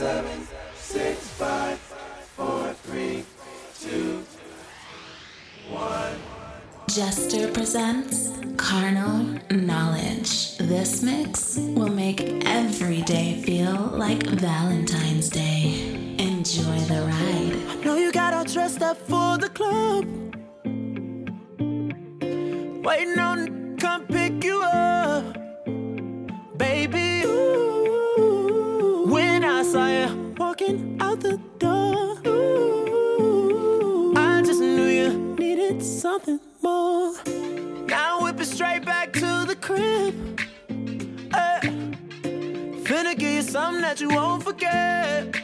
seven, six, five, four, three, two, one. Jester presents Carnal Knowledge. This mix will make every day feel like Valentine's Day. Enjoy the ride. I know you got all dressed up for the club. Waiting on something that you won't forget.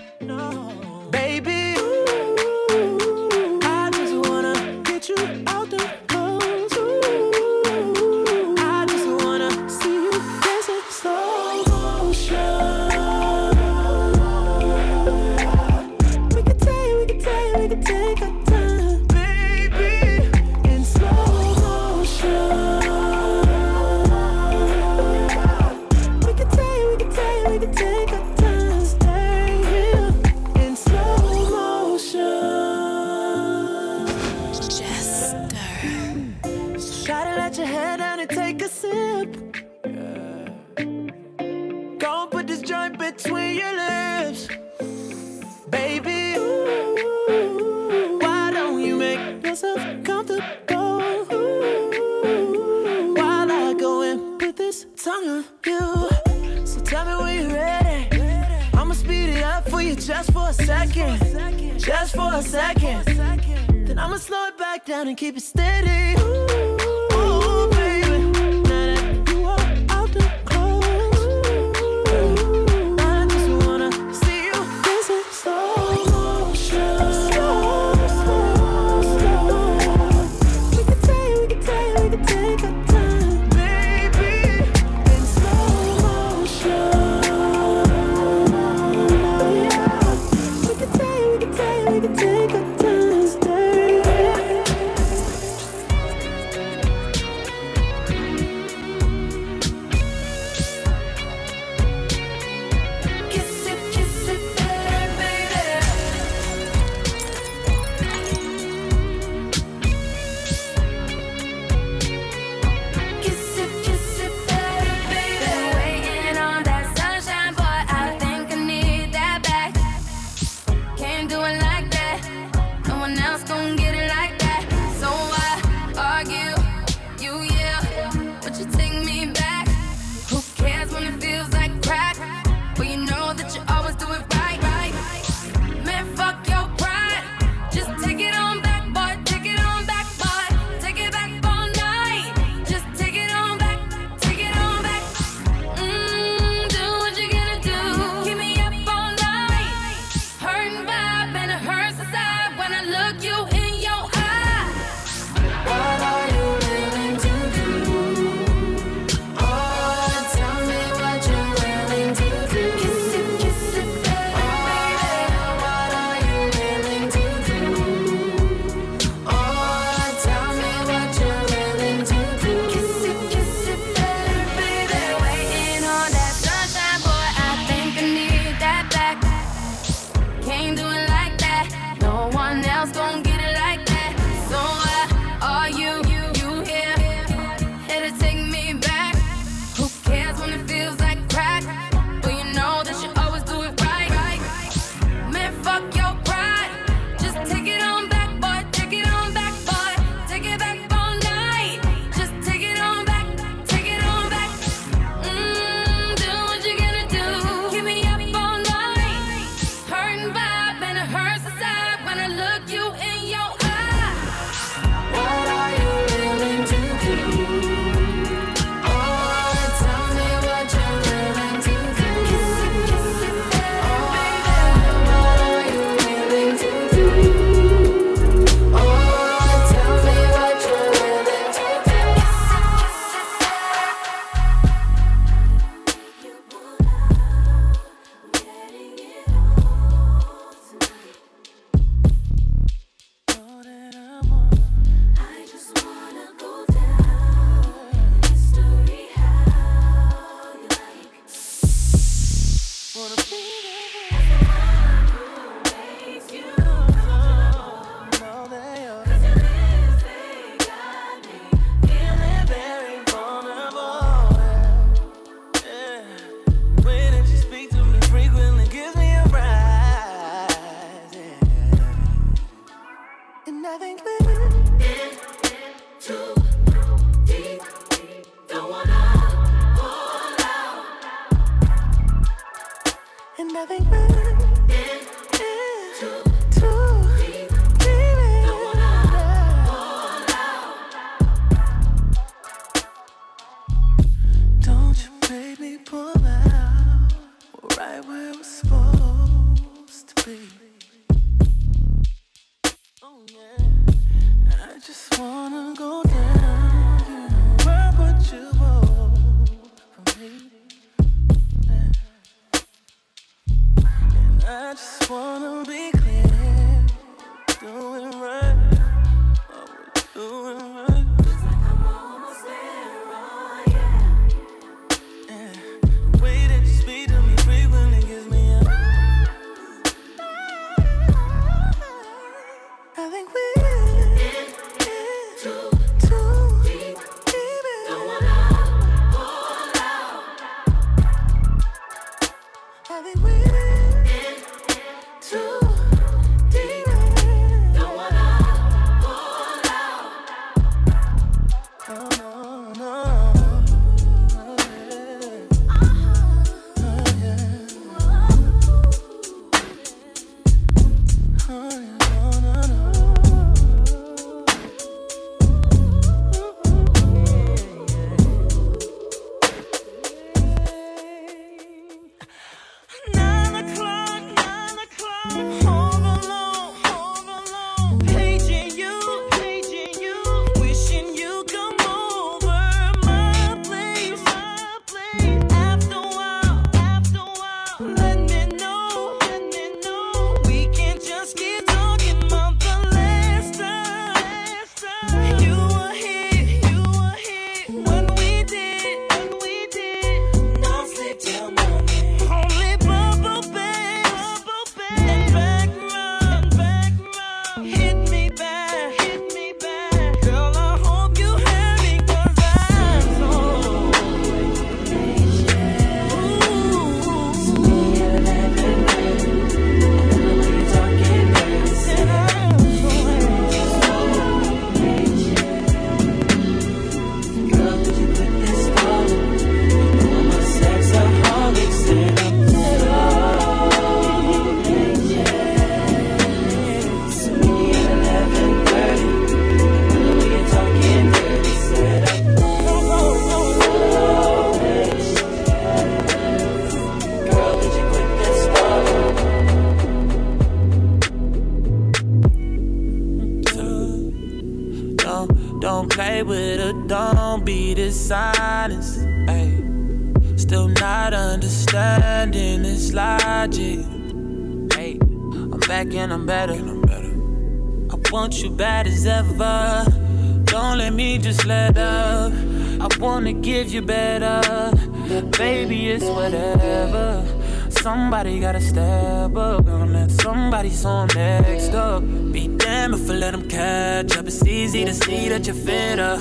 Gotta step up. Gonna let somebody on next up. Be damned if I let them catch up. It's easy to see that you're fitter.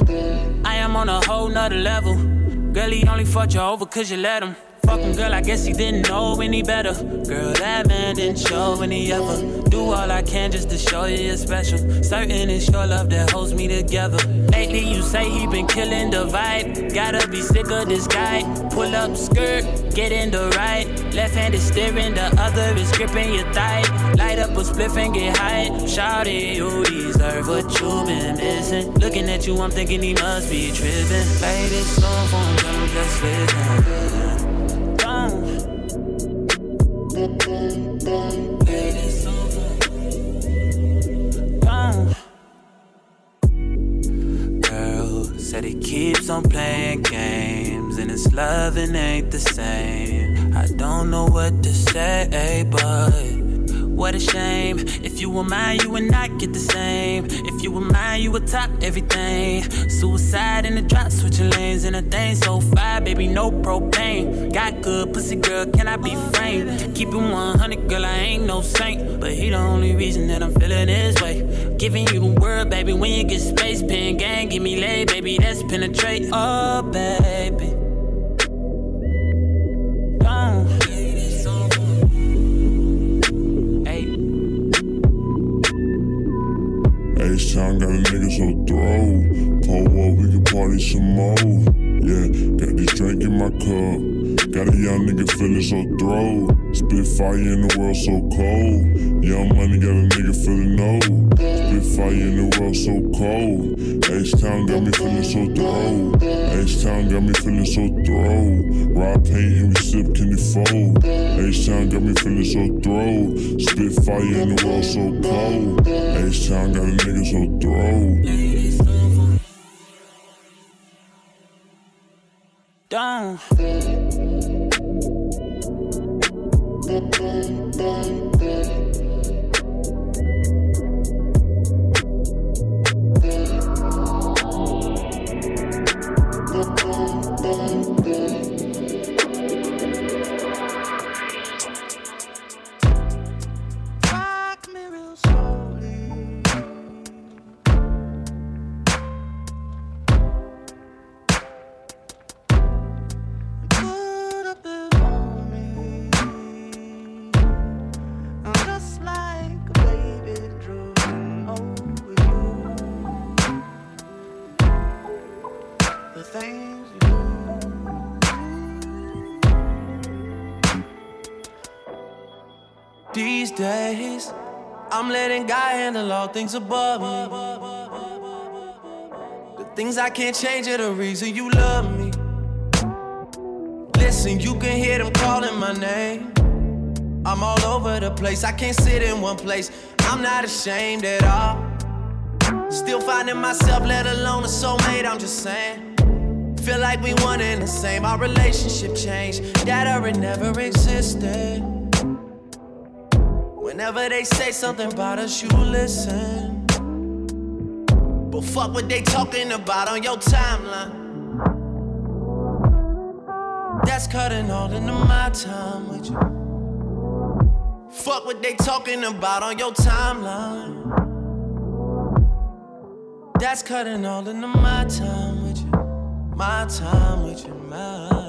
I am on a whole nother level. Girl, he only fought you over cause you let him. Fuck him, girl, I guess he didn't know any better. Girl, that man didn't show any ever. Do all I can just to show you you're special. Certain it's your love that holds me together. Lately, you say he been killing the vibe. Gotta be sick of this guy. Pull up skirt, get in the right. Left hand is steering, the other is gripping your thigh. Light up a spliff and get high. Shout it, you deserve what you been missing. Looking at you, I'm thinking he must be tripping. Play this song for him, just listen. Mine, you would not get the same. If you were mine, you would top everything. Suicide in the drop, switching lanes in a thing. So fire, baby, no propane. Got good pussy, girl, can I be framed? Keep it 100, girl, I ain't no saint. But he the only reason that I'm feeling this way. Giving you the word, baby, when you get space, pen gang, give me lay, baby, that's penetrate. Oh, baby. Spit fire in the world so cold. H-Town got a nigga so throw. Handle all things above me. The things I can't change are the reason you love me. Listen, you can hear them calling my name. I'm all over the place, I can't sit in one place. I'm not ashamed at all. Still finding myself, let alone a soulmate, I'm just saying. Feel like we one and the same, our relationship changed. That or it never existed. Whenever they say something about us, you listen. But fuck what they talking about on your timeline. That's cutting all into my time with you. Fuck what they talking about on your timeline. That's cutting all into my time with you. My time with you, mine.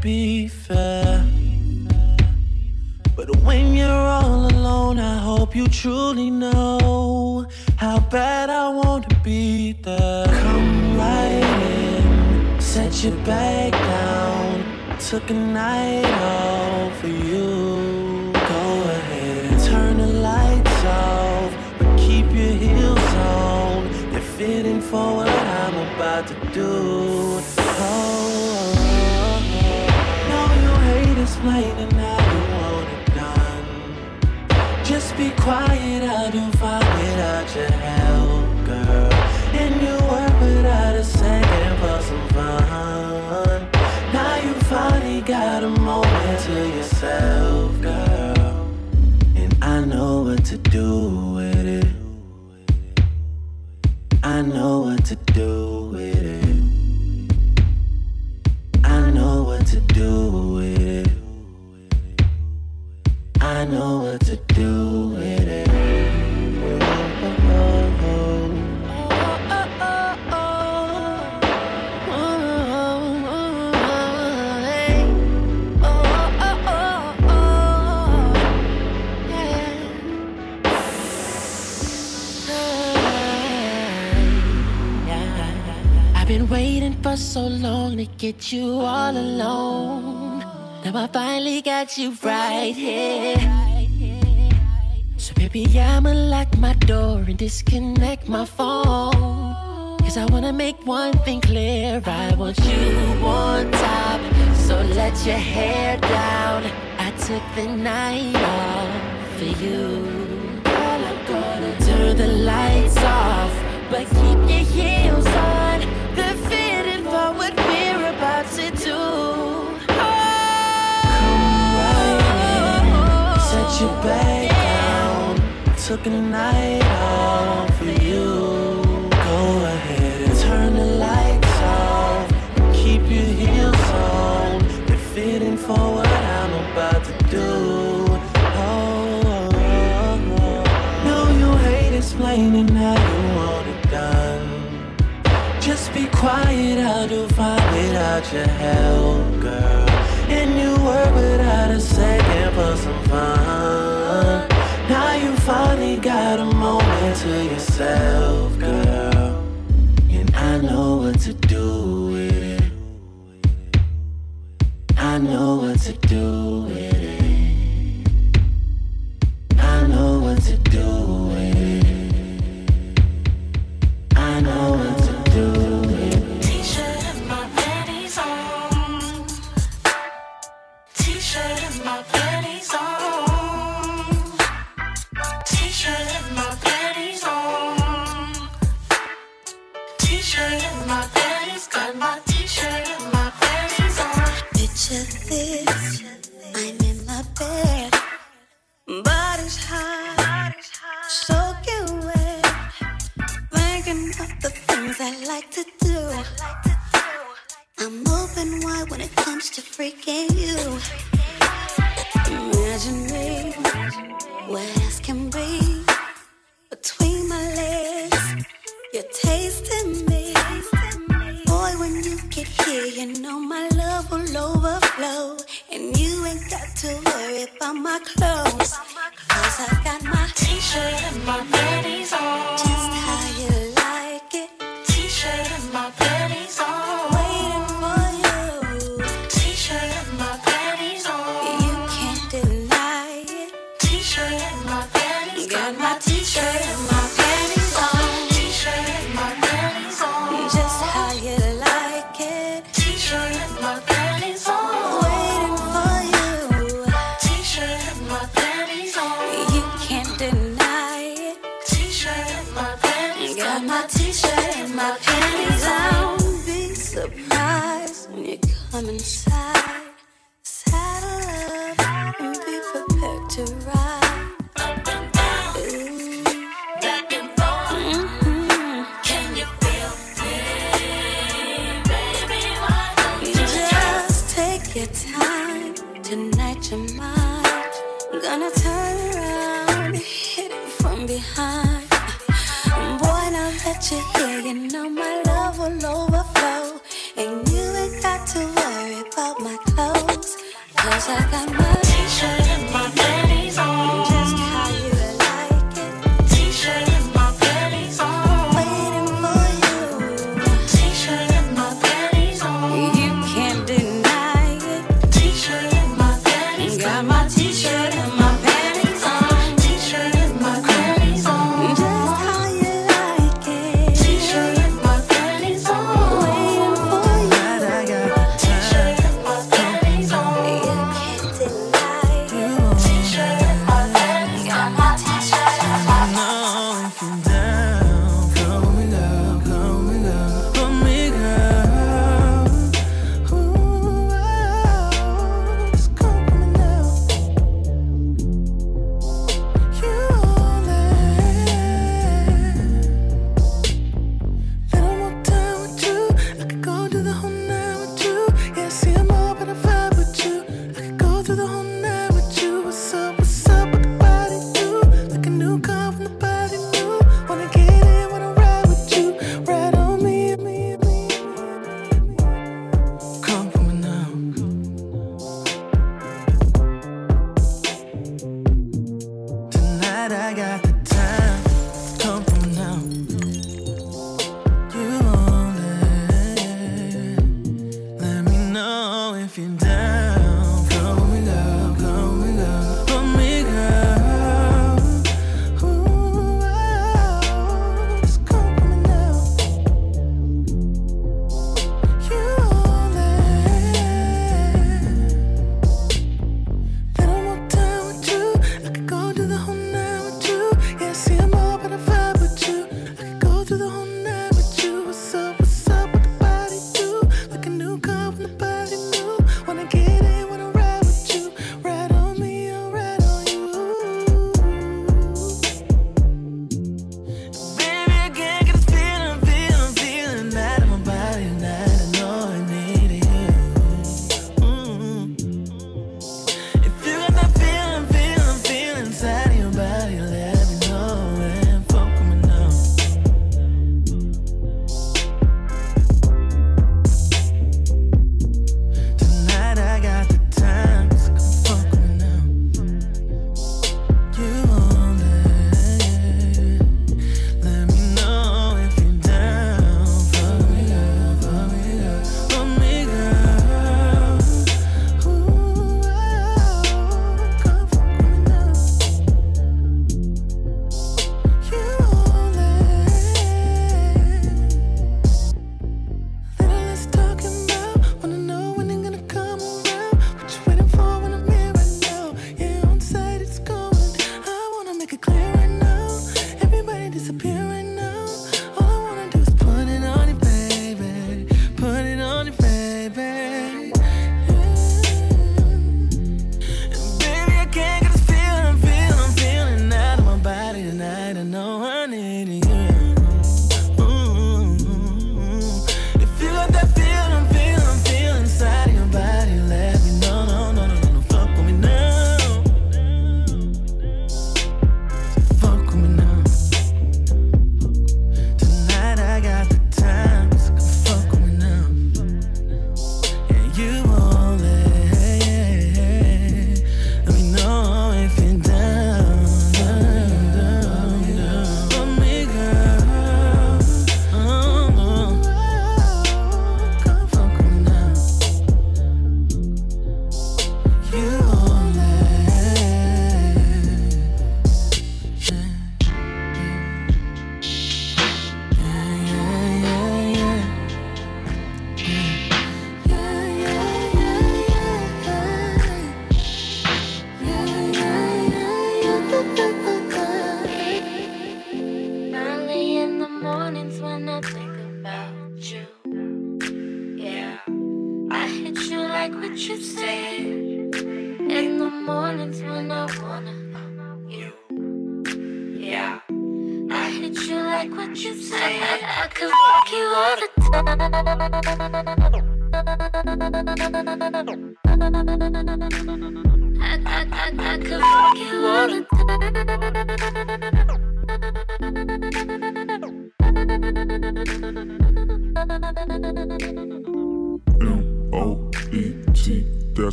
Be fair. But when you're all alone, I hope you truly know how bad I want to be there. Come right in, set your bag down. Took a night off for you. Go ahead, turn the lights off, but keep your heels on. They're fitting for what I'm about to do. Explaining how you want it done. Just be quiet, I'll do fine without your help, girl. And you work without a second for some fun. Now you finally got a moment to yourself, girl. And I know what to do with it. I know what to do with it. I know what to do so long to get you all alone. Now I finally got you right here. So baby, I'ma lock my door and disconnect my phone. Cause I wanna make one thing clear. I want you on top. So let your hair down. I took the night off for you. Girl, I'm gonna turn the lights off. But keep your heels on took a night for you. Go ahead and turn the lights off. Keep your heels on. They're fitting for what I'm about to do. Oh, oh, oh, oh. you hate explaining. Quiet, I'll do fine without your help, girl. And you work without a second for some fun. Now you finally got a moment to yourself, girl. And I know what to do with it. I know what to do with it. Freaking you. Imagine me, as can be, between my legs, you're tasting me. Boy, when you get here, you know my love will overflow. And you ain't got to worry about my clothes. Cause I got my T-shirt and my panties on. Here, you know my love will overflow. And you ain't got to worry about my clothes. Cause I got my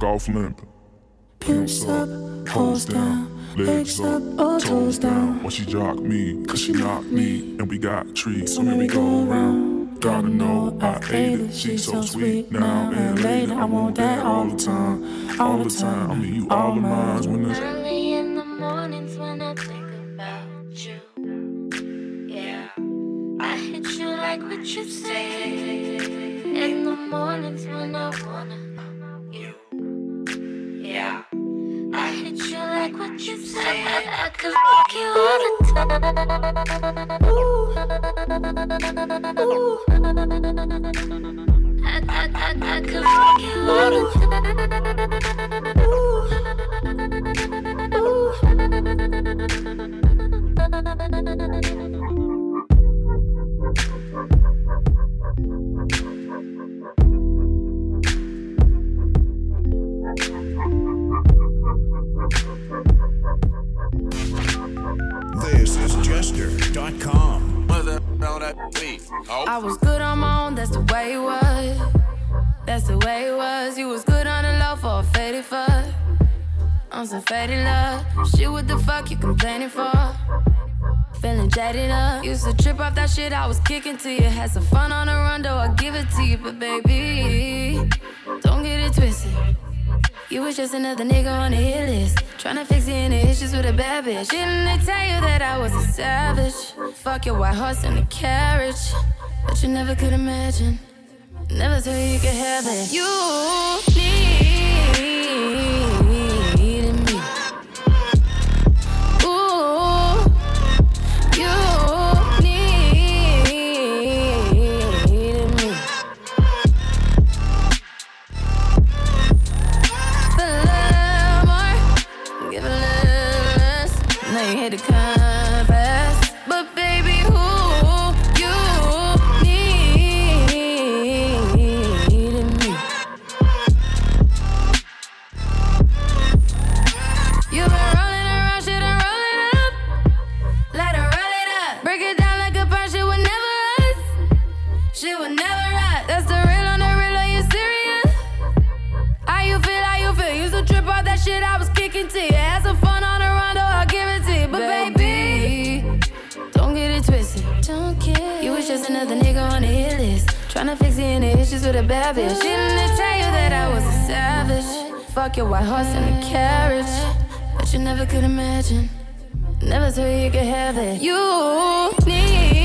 golf off limp. Pimps up, toes down, legs up, toes down. Why she jock me, cause she knocked me, and we got treats, so we go around. Gotta know I ate it, She's so sweet now and later. I want that all the time, all the time. I mean, you all of mine when it's. your white horse in a carriage that you never could imagine. Never thought you could have it. You needed me. Ooh, you needed me. Give love more, give a little less. Now you hate to confess, but. Baby, fixing the issues with a bad bitch. Didn't they tell you that I was a savage? Fuck your white horse and a carriage. But you never could imagine. Never thought you could have it. You need.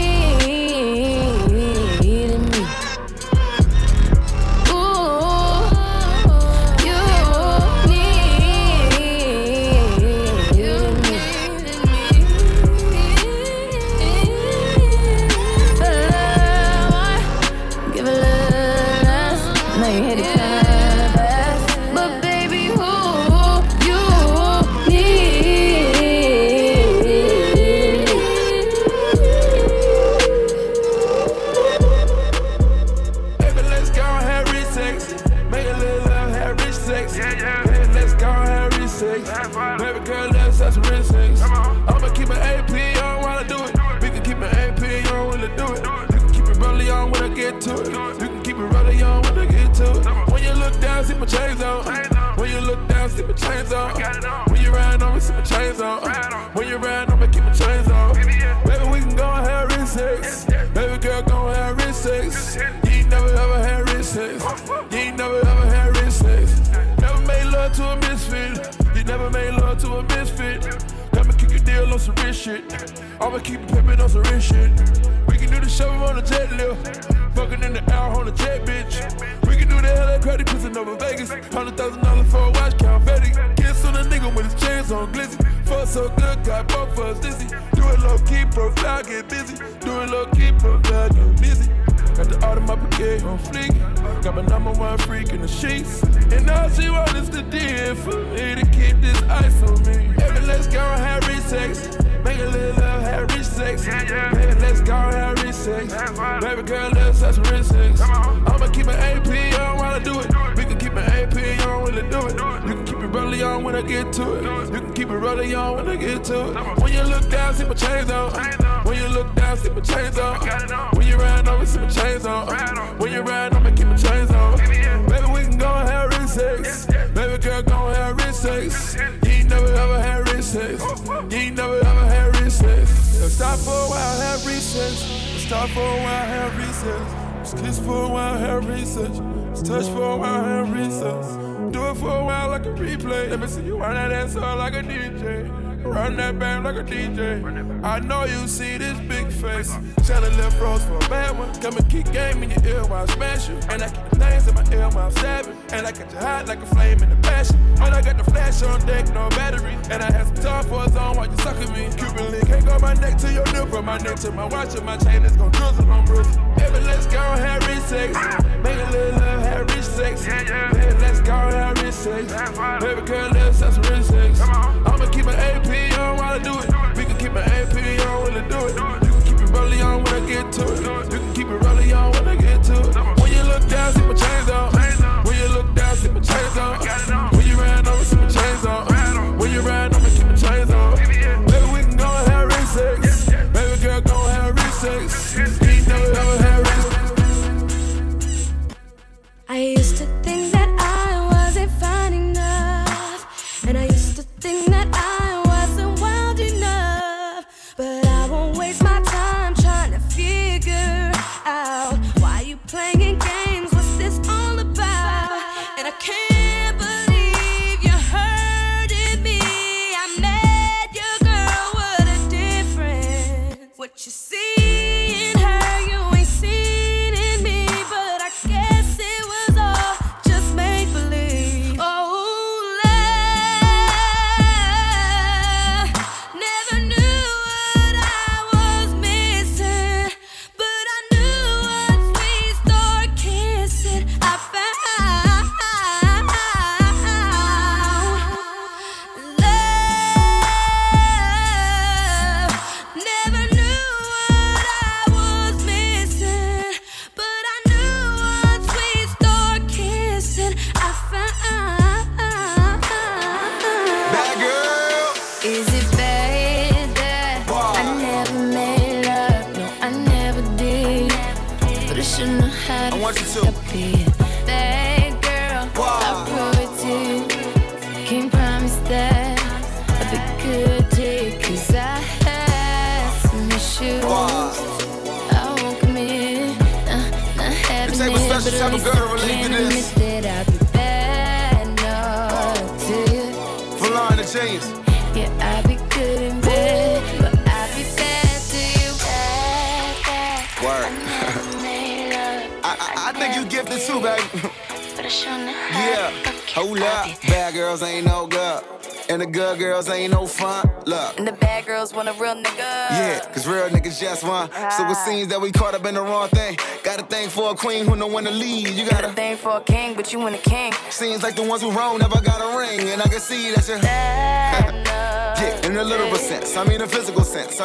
Get busy. Do it low key, profile, get busy. Got the Audemars Piguet on fleek. Got my number one freak in the sheets. And all she wants is the deal for me to keep this ice on me. Baby, let's go and have sex. Make a little love, have rich sex. Yeah, yeah. Baby, let's go and have rich sex. Baby girl, let's have some rich sex. I'ma keep an AP on while I do it. We can keep an AP on while I do it. You can keep it rolling on when I get to it. You can keep it rolling on when I get to it. When you look down, see my chains on. When you look down, see my chains on. When you ride over, see my chains on. When you ride, I'ma keep my chains on. Baby, we can go and have rich sex. Baby girl, go and have rich sex. You ain't never ever had rich sex. You ain't never ever had rich sex. Let's stop for a while, have research. Let's stop for a while, have research. Let's kiss for a while, have research. Let's touch for a while, have research. Do it for a while like a replay. Let me see you run that ass up like a DJ. Run that band like a DJ. I know you see this big face. Shining left rose for a bad one. Come and keep game in your ear while I smash you. And I keep the things in my ear while I'm stabbing. And I catch you hot like a flame in the passion. And I got the flash on deck, no battery. And I have some time for a zone while you sucking me. Cuban link can't go my neck to your nipple. My neck to my watch and my chain is gon' drizzle on bruise. Baby, let's go have rich sex. Make a little love, have rich sex. Baby, let's go have rich sex. Baby girl, let's have some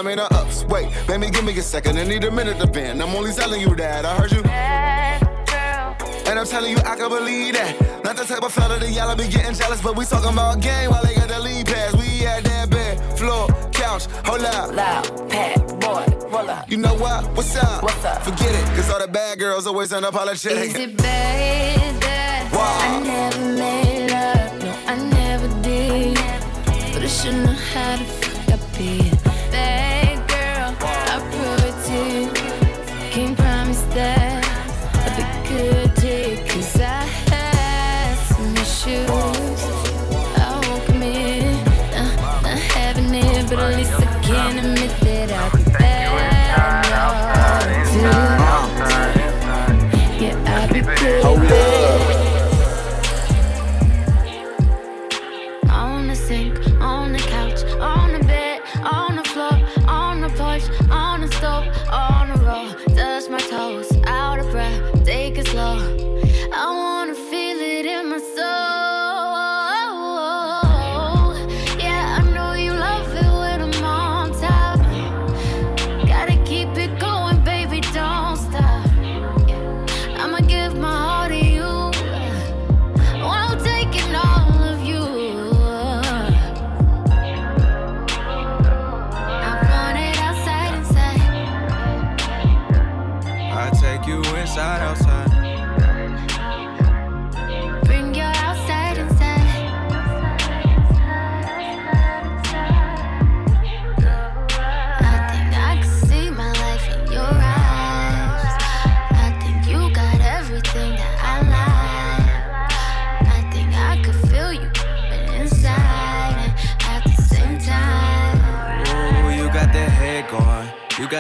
I mean a ups. Wait, baby, give me a second. I need a minute to bend. I'm only telling you that. I heard you. And I'm telling you, I can believe that. Not the type of fella that y'all be getting jealous, but we talking about game while they got the lead pass. We at that bed, floor, couch, hold up. Loud, pat, boy, roll up. You know what? What's up? What's up? Forget it, cause all the bad girls always unapologetic. Is it bad that Wow. I never made love? No, I never did. But I should know how to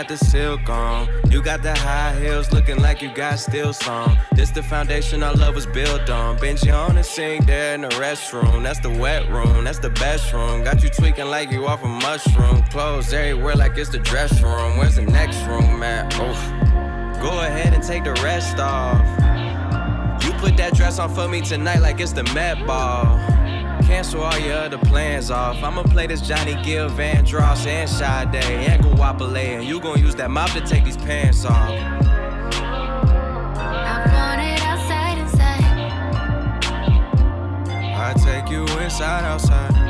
got the silk on, you got the high heels looking like you got steel song. This the foundation our love was built on. Benji on the sink there in the restroom. That's the wet room, that's the best room. Got you tweaking like you off a mushroom. Clothes everywhere like it's the dress room. Where's the next room at? Oof. Go ahead and take the rest off. You put that dress on for me tonight like it's the Met Ball. Cancel all your other plans off. I'ma play this Johnny Gill, Vandross, and Sade, and Guapale, and you gon' use that mop to take these pants off. I want it outside, inside. I take you inside, outside.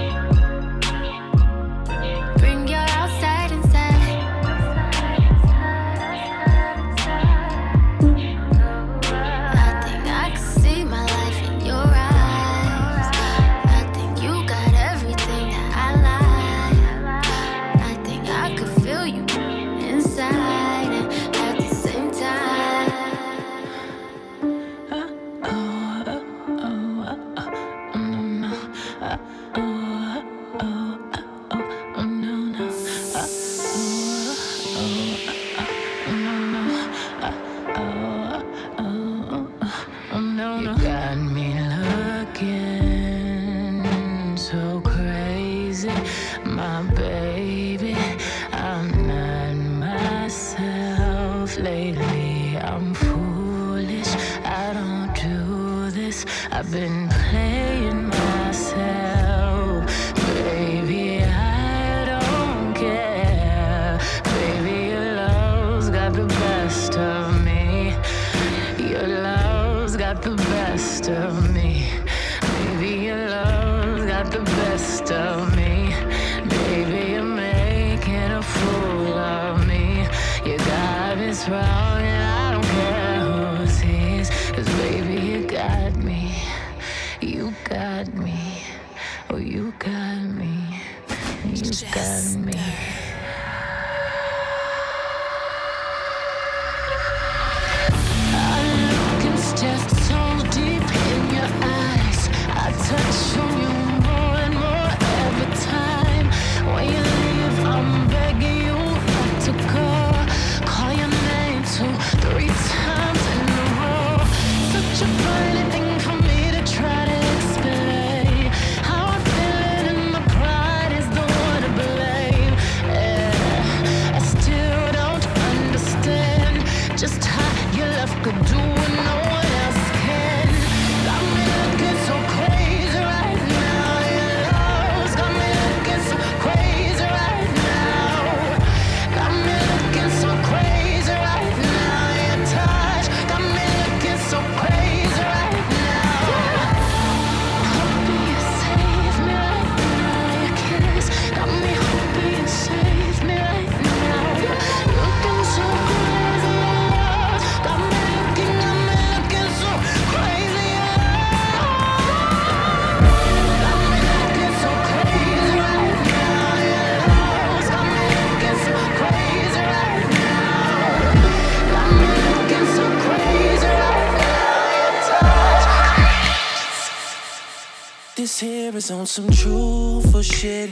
Some truthful shit.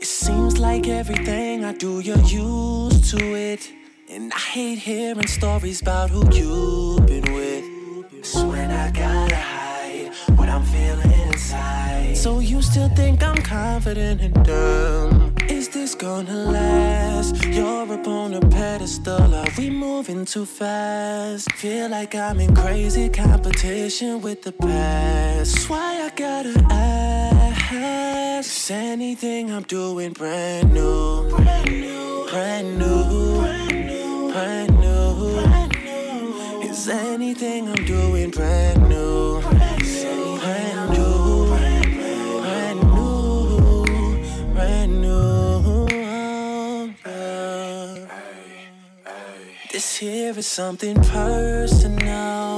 It seems like everything I do, you're used to it. And I hate hearing stories about who you've been with. It's when I gotta hide what I'm feeling inside. So you still think I'm confident and dumb? Is this gonna last? You're up on a pedestal. Are we moving too fast? Feel like I'm in crazy competition with the past. That's why I gotta ask. Is anything I'm doing brand new? Brand new. Brand new. Brand new. Is anything I'm doing brand new? Brand new. Brand new. Brand new. Brand new. This here is something personal.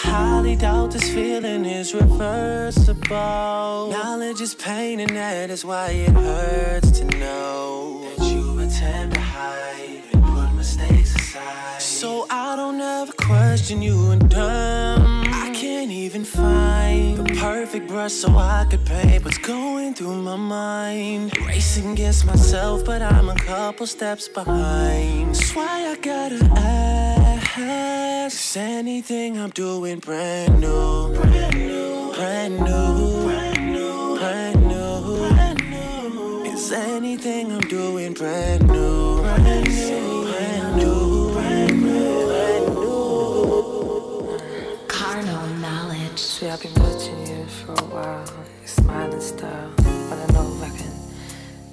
Highly doubt this feeling is reversible. Knowledge is pain, and that is why it hurts to know that you attempt to hide and put mistakes aside. So I don't ever question you and dumb. I can't even find the perfect brush so I could paint what's going through my mind. Racing against myself, but I'm a couple steps behind. That's why I gotta ask. Is anything I'm doing brand new? Brand new, brand new, brand new, brand new. Brand new. Is anything I'm doing brand new? Brand new, brand new, brand new, brand new. Carnal knowledge. See, I've been watching you for a while. Your smiling style. Wanna know if I can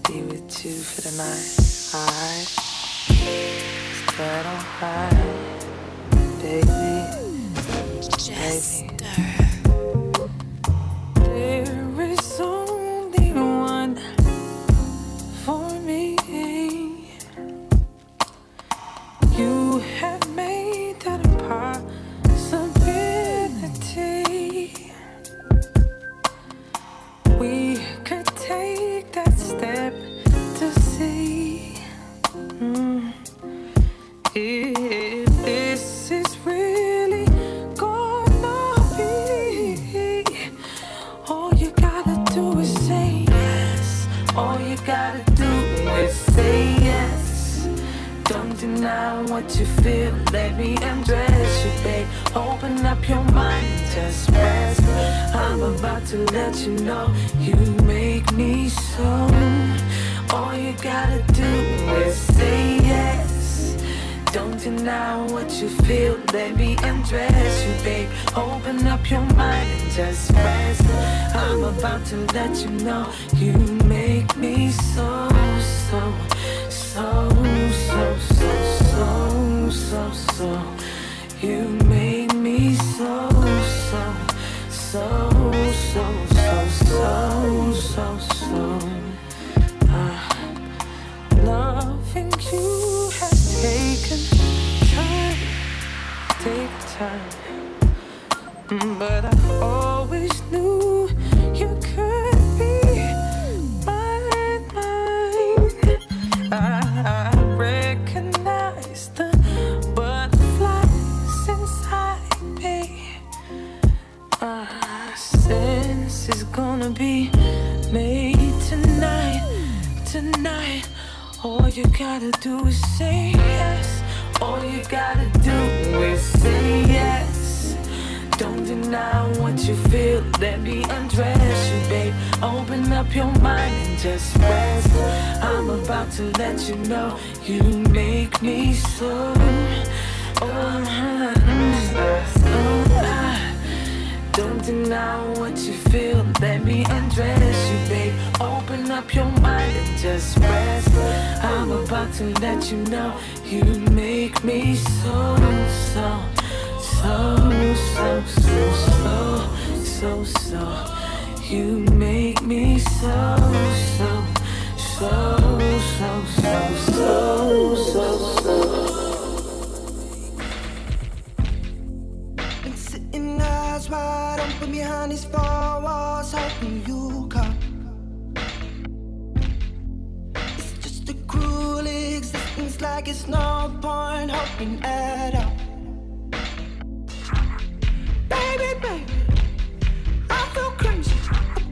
be with you for the night. Alright? Is that alright? Baby. There Deny what you feel. Let me undress you, babe. Open up your mind and just rest. I'm about to let you know you make me so. All you gotta do is say yes. Don't deny what you feel. Let me undress you, babe. Open up your mind and just rest. I'm about to let you know you make me so, so, so, so, so, so. You make me so, so, so, so, so, so, so, so. Ah. Loving you has taken time, take time. But I always knew is gonna be made tonight, tonight. All you gotta do is say yes. All you gotta do is say yes. Don't deny what you feel. Let me undress you, babe. Open up your mind and just rest. I'm about to let you know you make me so. Oh. Don't deny what you feel. Let me undress you, babe. Open up your mind and just rest. I'm about to let you know you make me so, so, so, so, so, so, so, so. You make me so, so, so, so, so, so, so, so. Eyes wide open behind these four walls, hoping you come. It's just a cruel existence, like it's no point hoping at all. Baby, baby, I feel crazy.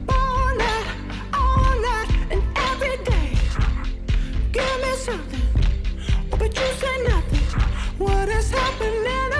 All night, all night, and every day. Give me something, oh, but you say nothing. What is happening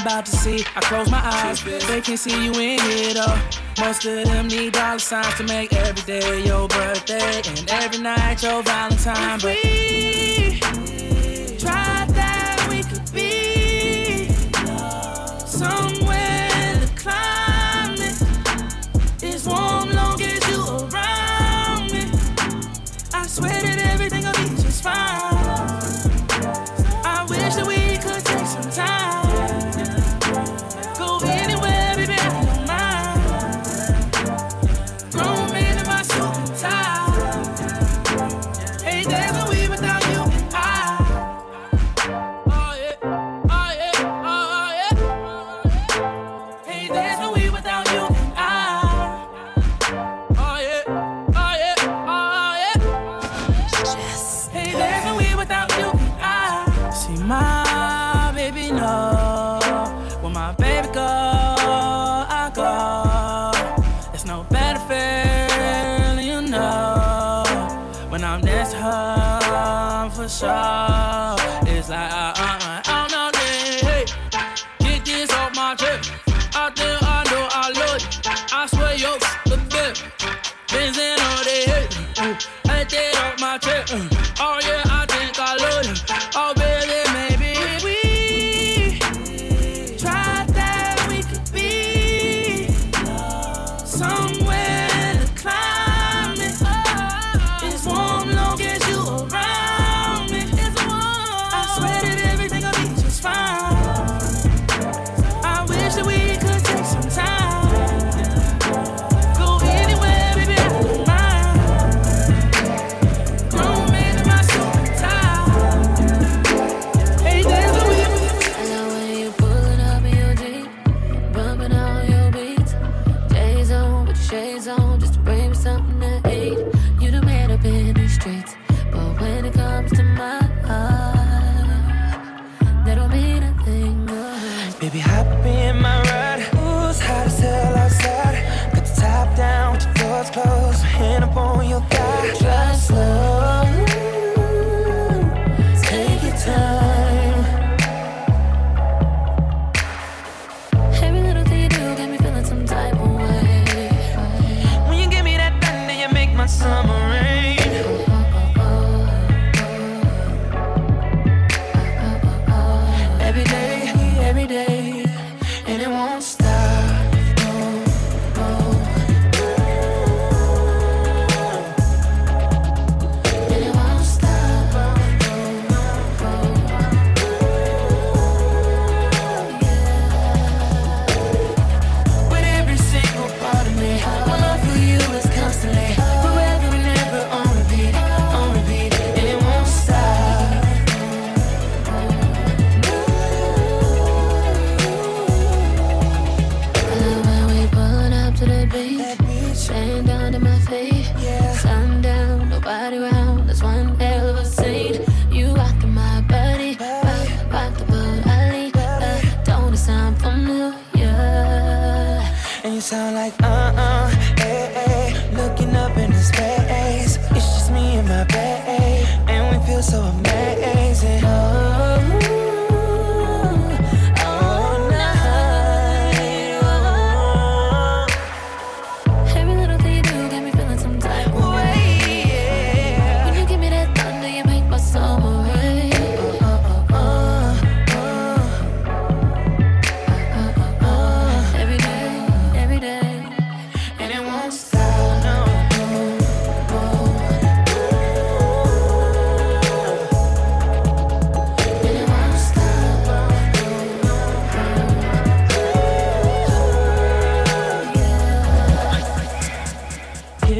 I'm about to see. I close my eyes, they can see you in it though. Most of them need dollar signs to make every day your birthday and every night your Valentine. But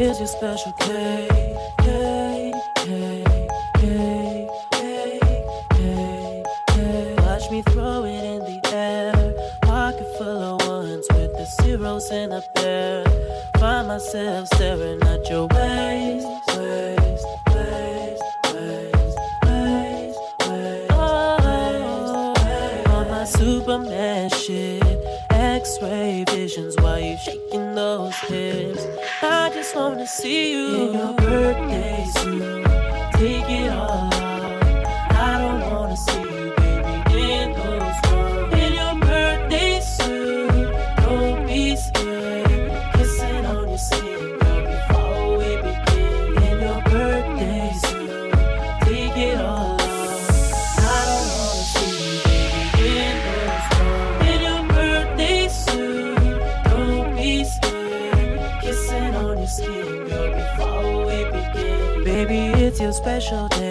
is your special K, K, K, K, K, K, K. Watch me throw it in the air. Pocket full of ones with the zeros in a pair. Find myself staring at your waist, waist, waist, waist, waist, waist. Oh, my Superman shit, X-ray visions while you shaking those hips. I just wanna see you. In your birthday suit, take it all off. 手推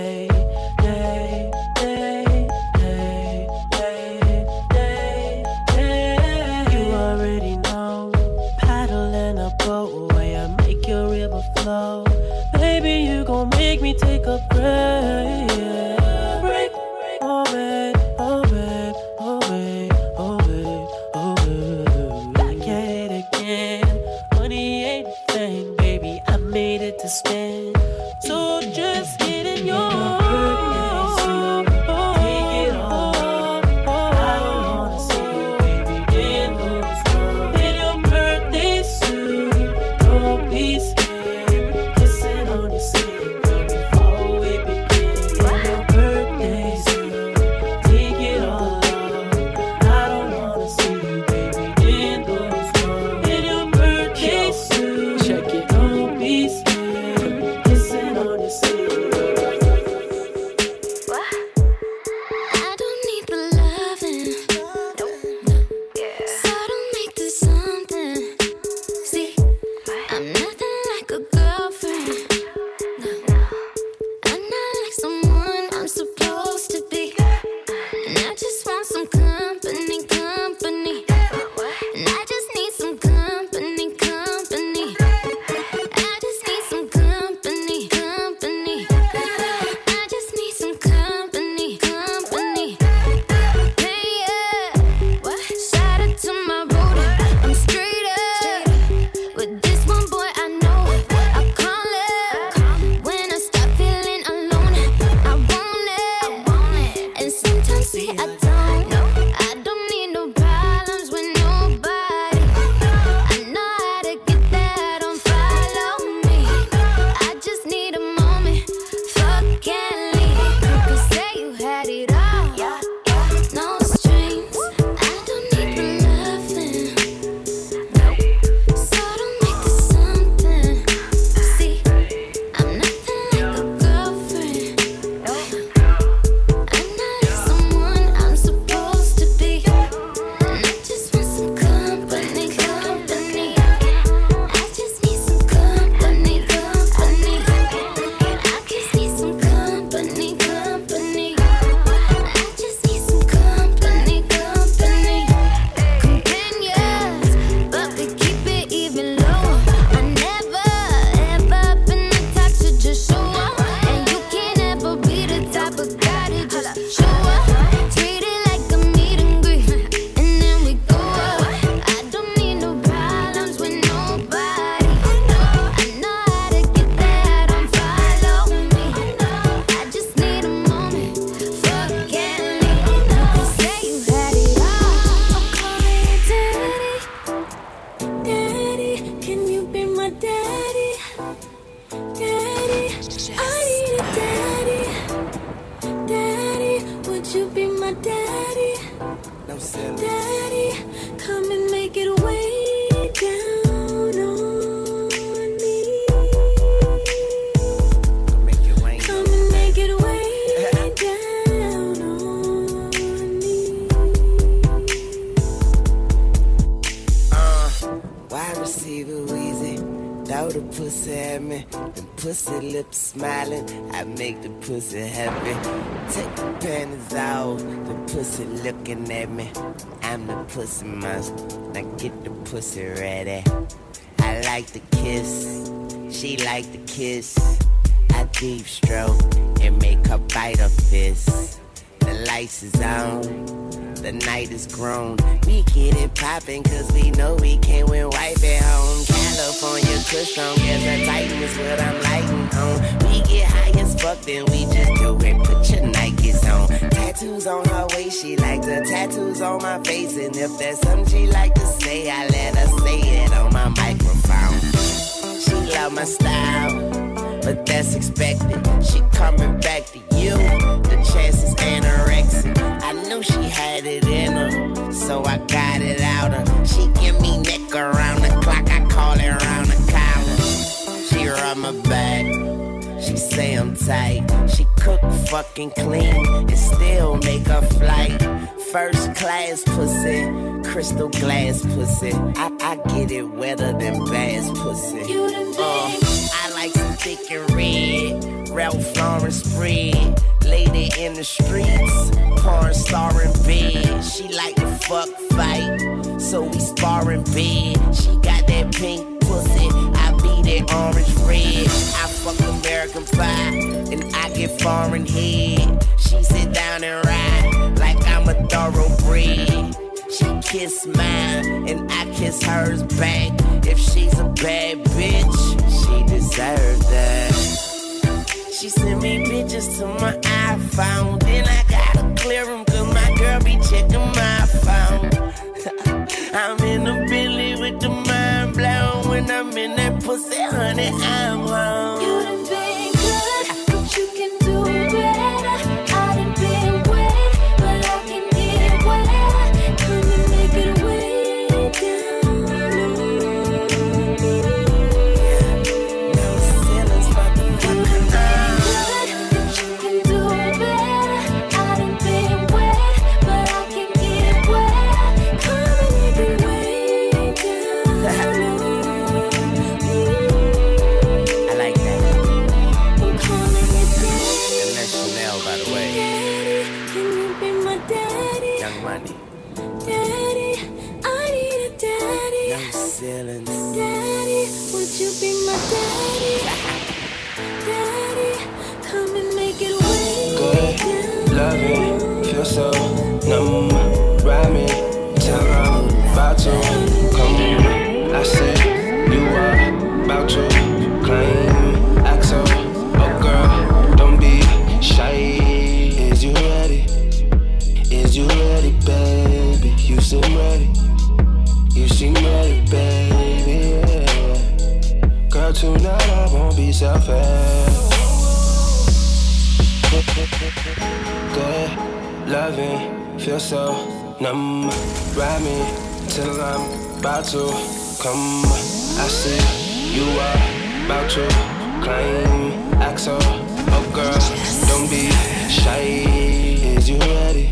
pussy heavy. Take the panties out. the pussy looking at me. I'm the pussy monster, now get the pussy ready. I like to kiss, she like to kiss. I deep stroke and make her bite her fist. The lights is on the night is grown. We get it poppin' cause we know we can't win wife at home. California push on, as a titan is what I'm lighting on. We get high as fuck, then we just do it. Put your Nikes on. Tattoos on her waist, she like the tattoos on my face. And if there's something she like to say, I let her say it on my microphone. She love my style, but that's expected. She coming back to you the chances anorexic. I knew she had it in her, so I got it out of her. She give me neck around the clock, I call it around the collar. She rub my back, she say I'm tight. She cook fucking clean and still make a flight. First class pussy, crystal glass pussy. I, I get it wetter than bass pussy. Uh, I like thick and red, Ralph Lauren spread. Lady in the streets, porn star in bed. She like to fuck fight, so we spar in bed. She got that pink pussy, I be that orange red. I fuck American pie, and I get foreign head. She sit down and ride like I'm a thoroughbred. She kiss mine, and I kiss hers back. If she's a bad bitch, she deserves that. She sent me pictures to my iPhone. Then I gotta clear them cause my girl be checking my phone. I'm in the Billy with the mind blown. When I'm in that pussy, honey, I'm home. Young Money. Daddy, I need a daddy. No ceilings. Daddy, would you be my daddy? Daddy, come and make it way Good, loving, feel so numb. Ride me till I'm about to come. I said you are about to selfish. Good, loving, feel so numb. Ride me till I'm about to come. I see you are about to claim Axel. Oh girl, don't be shy. Is you ready?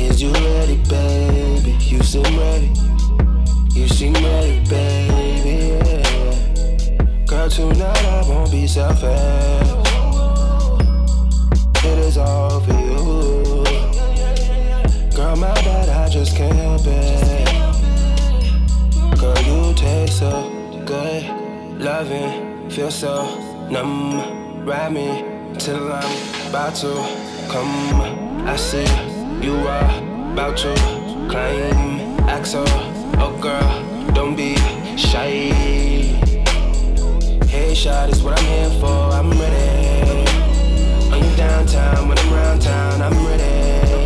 Is you ready, baby? You seem ready. You seem ready, baby. Girl, tonight I won't be selfish. It is all for you. Girl, my bad, I just can't help it. Girl, you taste so good. Loving, feel so numb. Ride me till I'm about to come. I see you are about to climb. Axel. Oh, girl, don't be shy. Hey, shot is what I'm here for. I'm ready. When you downtown, when I'm around town, I'm ready.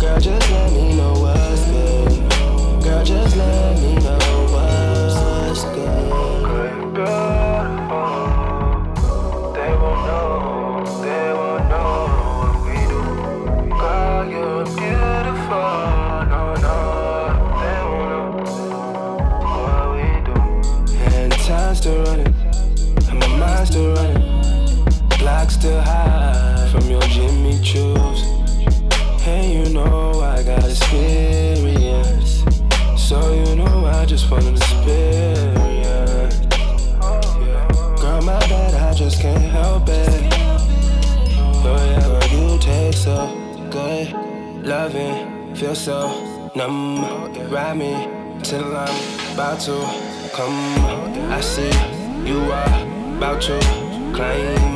Girl, just let me know what's good. Girl, just let me know what's good. They still high from your Jimmy Choos. Hey, you know I got experience. So you know I just want an experience. Girl, my bad, I just can't help it. Oh yeah, girl, you taste so good. Loving, feel so numb. Ride me till I'm about to come. I see you are about to claim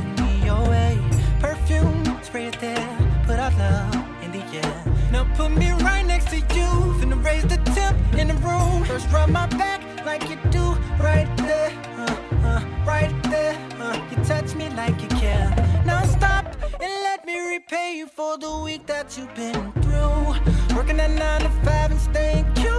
Put me right next to you, finna raise the temp in the room. First rub my back like you do right there, uh, uh, right there. Uh. You touch me like you care. Now stop and let me repay you for the week that you've been through. Working at nine to five and staying cute.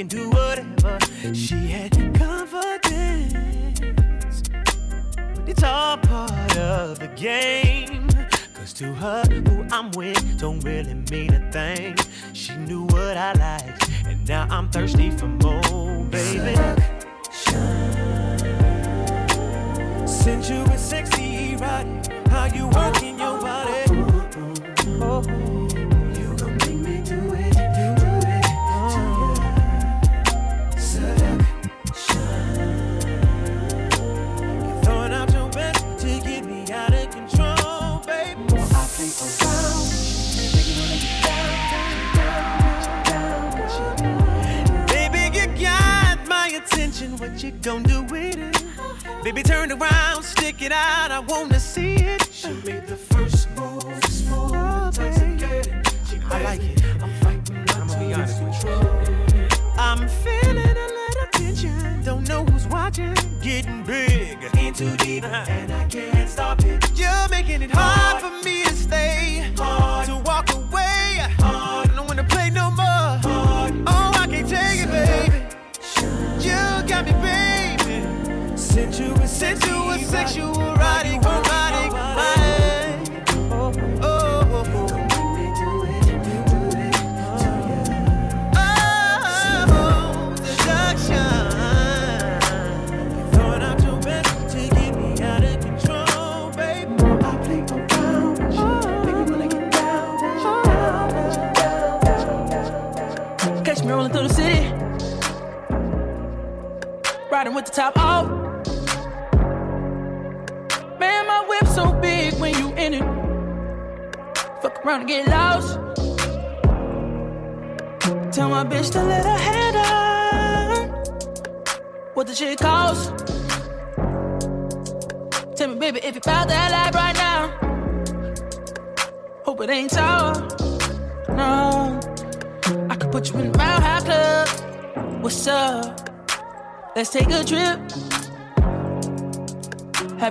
into a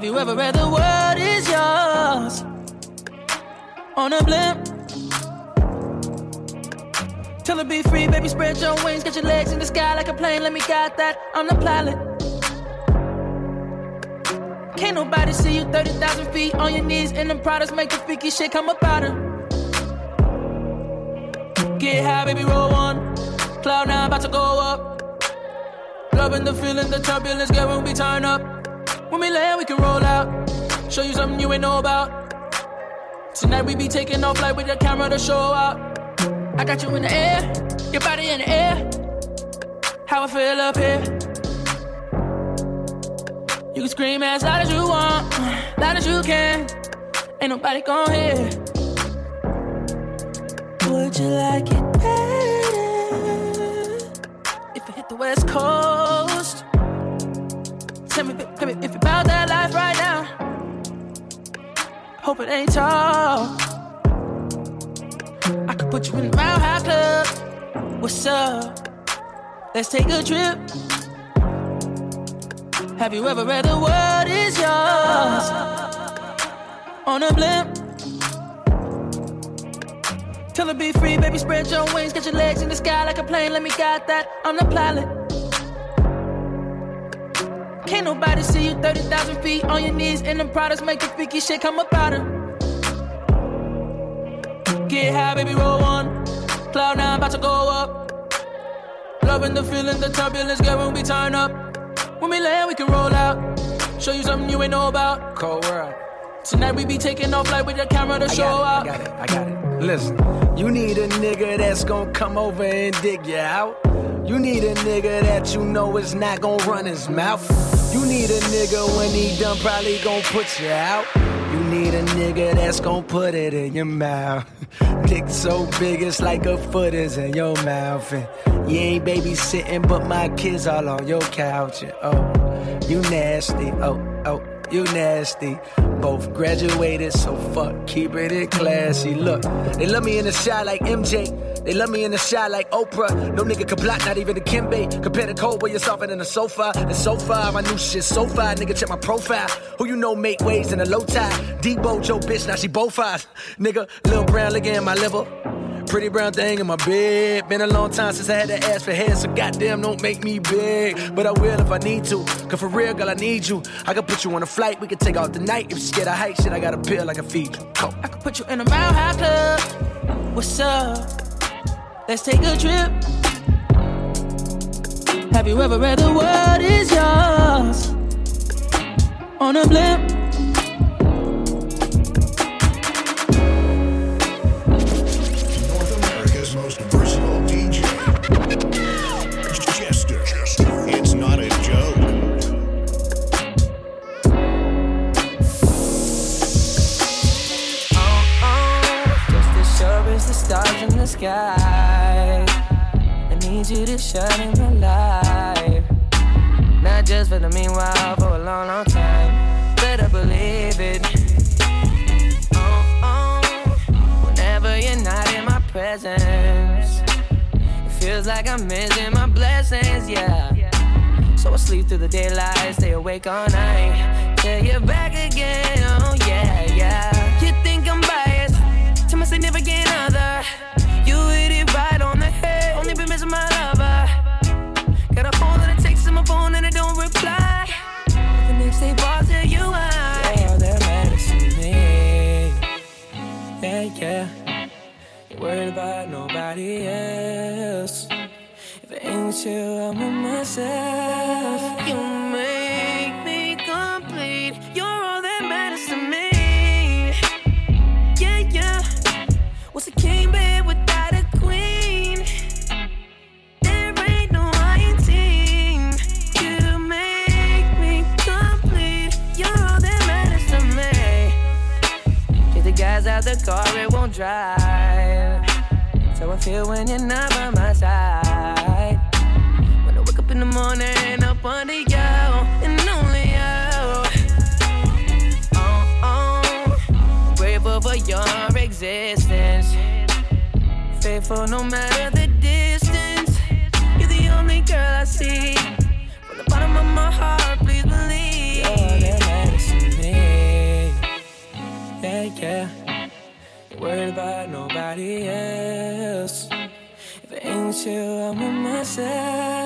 you ever read the word is yours on a blimp? Tell her be free, baby, spread your wings, get your legs in the sky like a plane. Let me guide that. I'm the pilot. Can't nobody see you 30,000 feet on your knees, and them products make the freaky shit come up out of. Get high, baby, roll one. Cloud now, about to go up. Loving the feeling, the turbulence, get when we turn up me land, we can roll out. Show you something you ain't know about. Tonight we be taking off like with the camera to show up. I got you in the air, your body in the air. How I feel up here. You can scream as loud as you want, loud as you can. Ain't nobody gon' hear. Would you like it better if I hit the West Coast? Tell me, if you bout that life right now, hope it ain't tall. I could put you in the Mile High Club. What's up? Let's take a trip. Have you ever read the word is yours on a blimp? Till it be free, baby, spread your wings, get your legs in the sky like a plane. Let me guide that. I'm the pilot. Can't nobody see you 30,000 feet on your knees in the products. Make the freaky shit come up out her. Get high, baby, roll on. Cloud nine about to go up. Loving the feeling, the turbulence, girl, when we turn up. When we land, we can roll out. Show you something you ain't know about. Cold world. Tonight we be taking off like with your camera to show up. I got it, I got it. Listen, you need a nigga that's gonna come over and dig you out. You need a nigga that you know is not gonna run his mouth. You need a nigga when he done probably gonna put you out. You need a nigga that's gonna put it in your mouth. Dick so big it's like a foot is in your mouth. And you ain't babysitting, but my kids all on your couch. And oh, you nasty. Oh, oh, you nasty. Both graduated, so fuck, keeping it classy. Look, they love me in the shot like MJ. They love me in the shot like Oprah. No nigga can block, not even Dikembe. Compare the cold where you're softer than the sofa. And so far, my new shit so far. Nigga, check my profile. Who you know make waves in a low tide? Debo, Joe, bitch, now she both eyes. Nigga, Lil Brown liquor in my liver. Pretty brown thing in my bed. Been a long time since I had to ask for head, so goddamn don't make me big. But I will if I need to. Cause for real, girl, I need you. I can put you on a flight, we can take out the night. If you're scared of height, shit, I got a pill I can feed you. Go. I could put you in a Mile High Club. What's up? Let's take a trip. Have you ever read the world is yours on a blimp? Stars in the sky. I need you to shine in my life. Not just for the meanwhile, for a long, long time. Better believe it. Oh, oh. Whenever you're not in my presence, it feels like I'm missing my blessings, yeah. So I sleep through the daylight, stay awake all night. Till you're back again, oh yeah, yeah. You think I'm biased to my significant other. You hit it right on the head. Only been missing my lover. Got a phone that it takes in my phone and I don't reply. The next day, boss, tell you why. Yeah, they're mad at me. Yeah, yeah. Ain't worried about nobody else. If it ain't you, I'm with myself. The car, it won't drive. So I feel when you're not by my side. When I wake up in the morning, up under you and only you. Uh-uh. Oh, oh. Grateful for your existence. Faithful no matter the distance. You're the only girl I see. From the bottom of my heart, please believe. Else. If it ain't you, I'm with myself.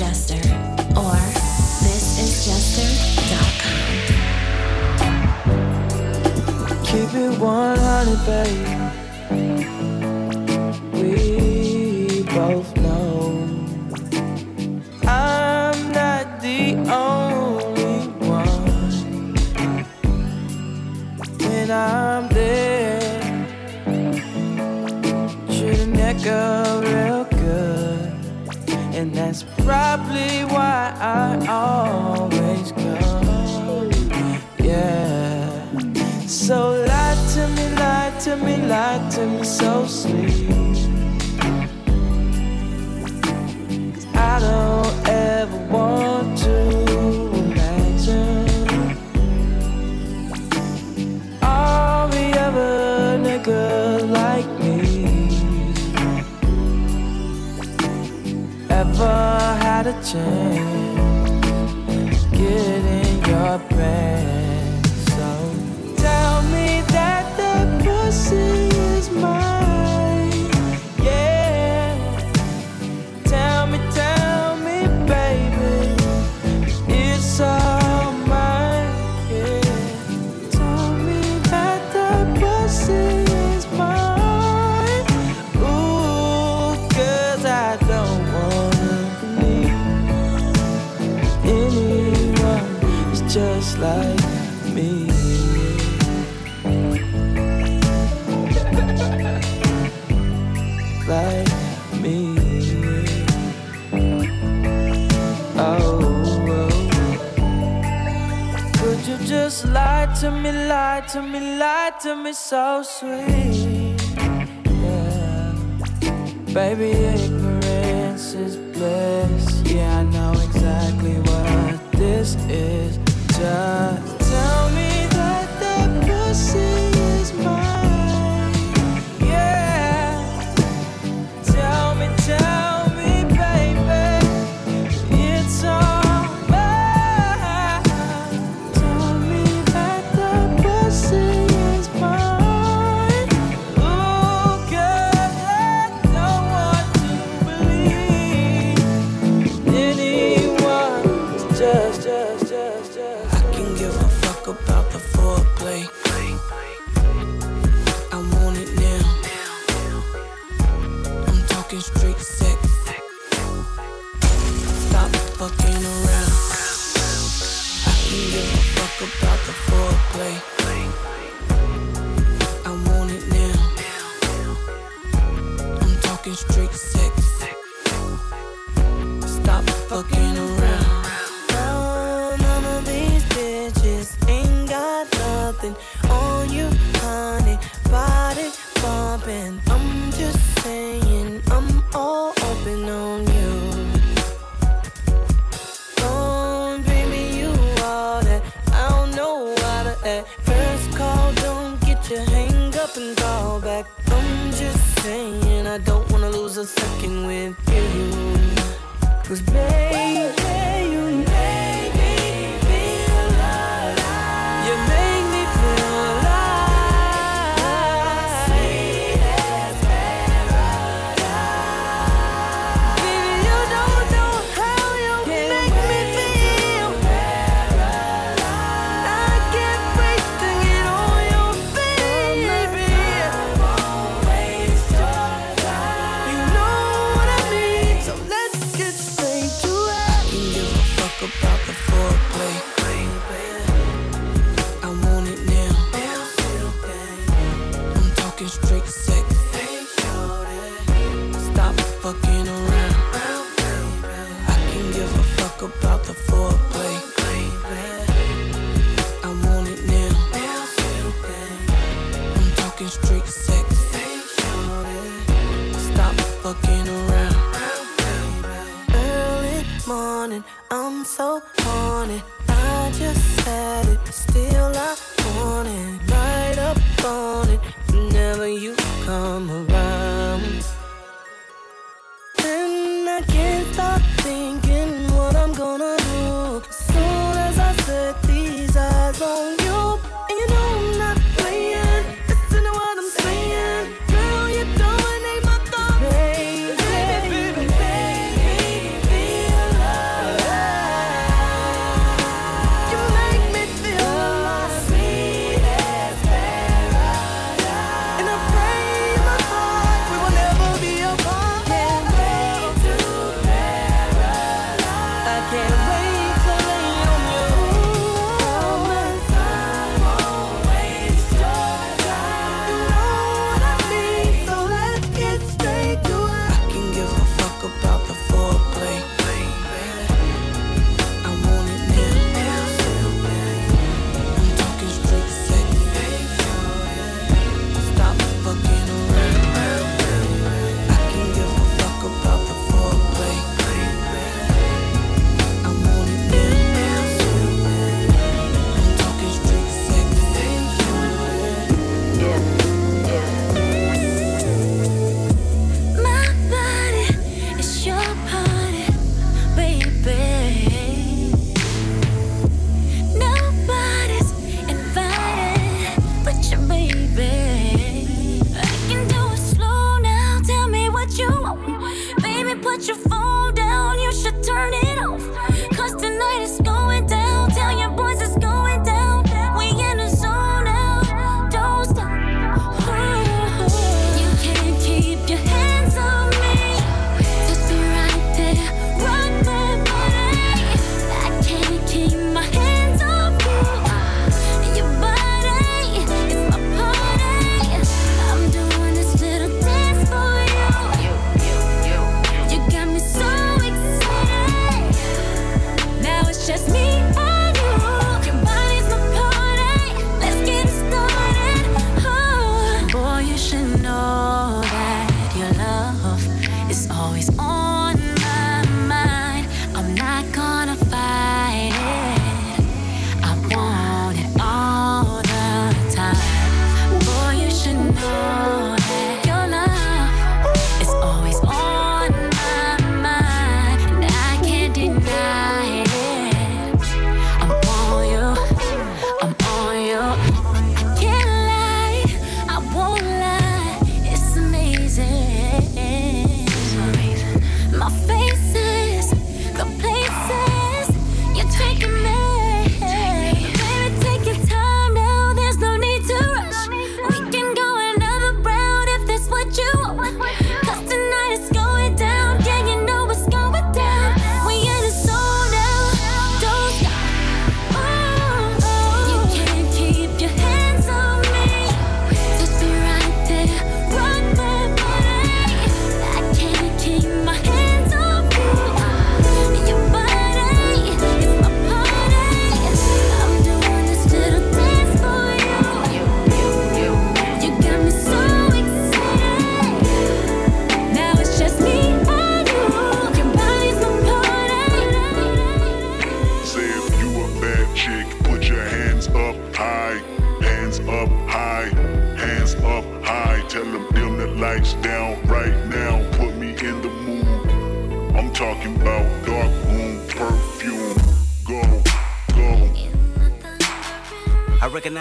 Jester or thisisjester.com. Keep it 100, baby. chance just lie to me, lie to me, lie to me so sweet. Yeah. Baby, ignorance is bliss. Yeah, I know exactly what this is. Just tell me that the pussy.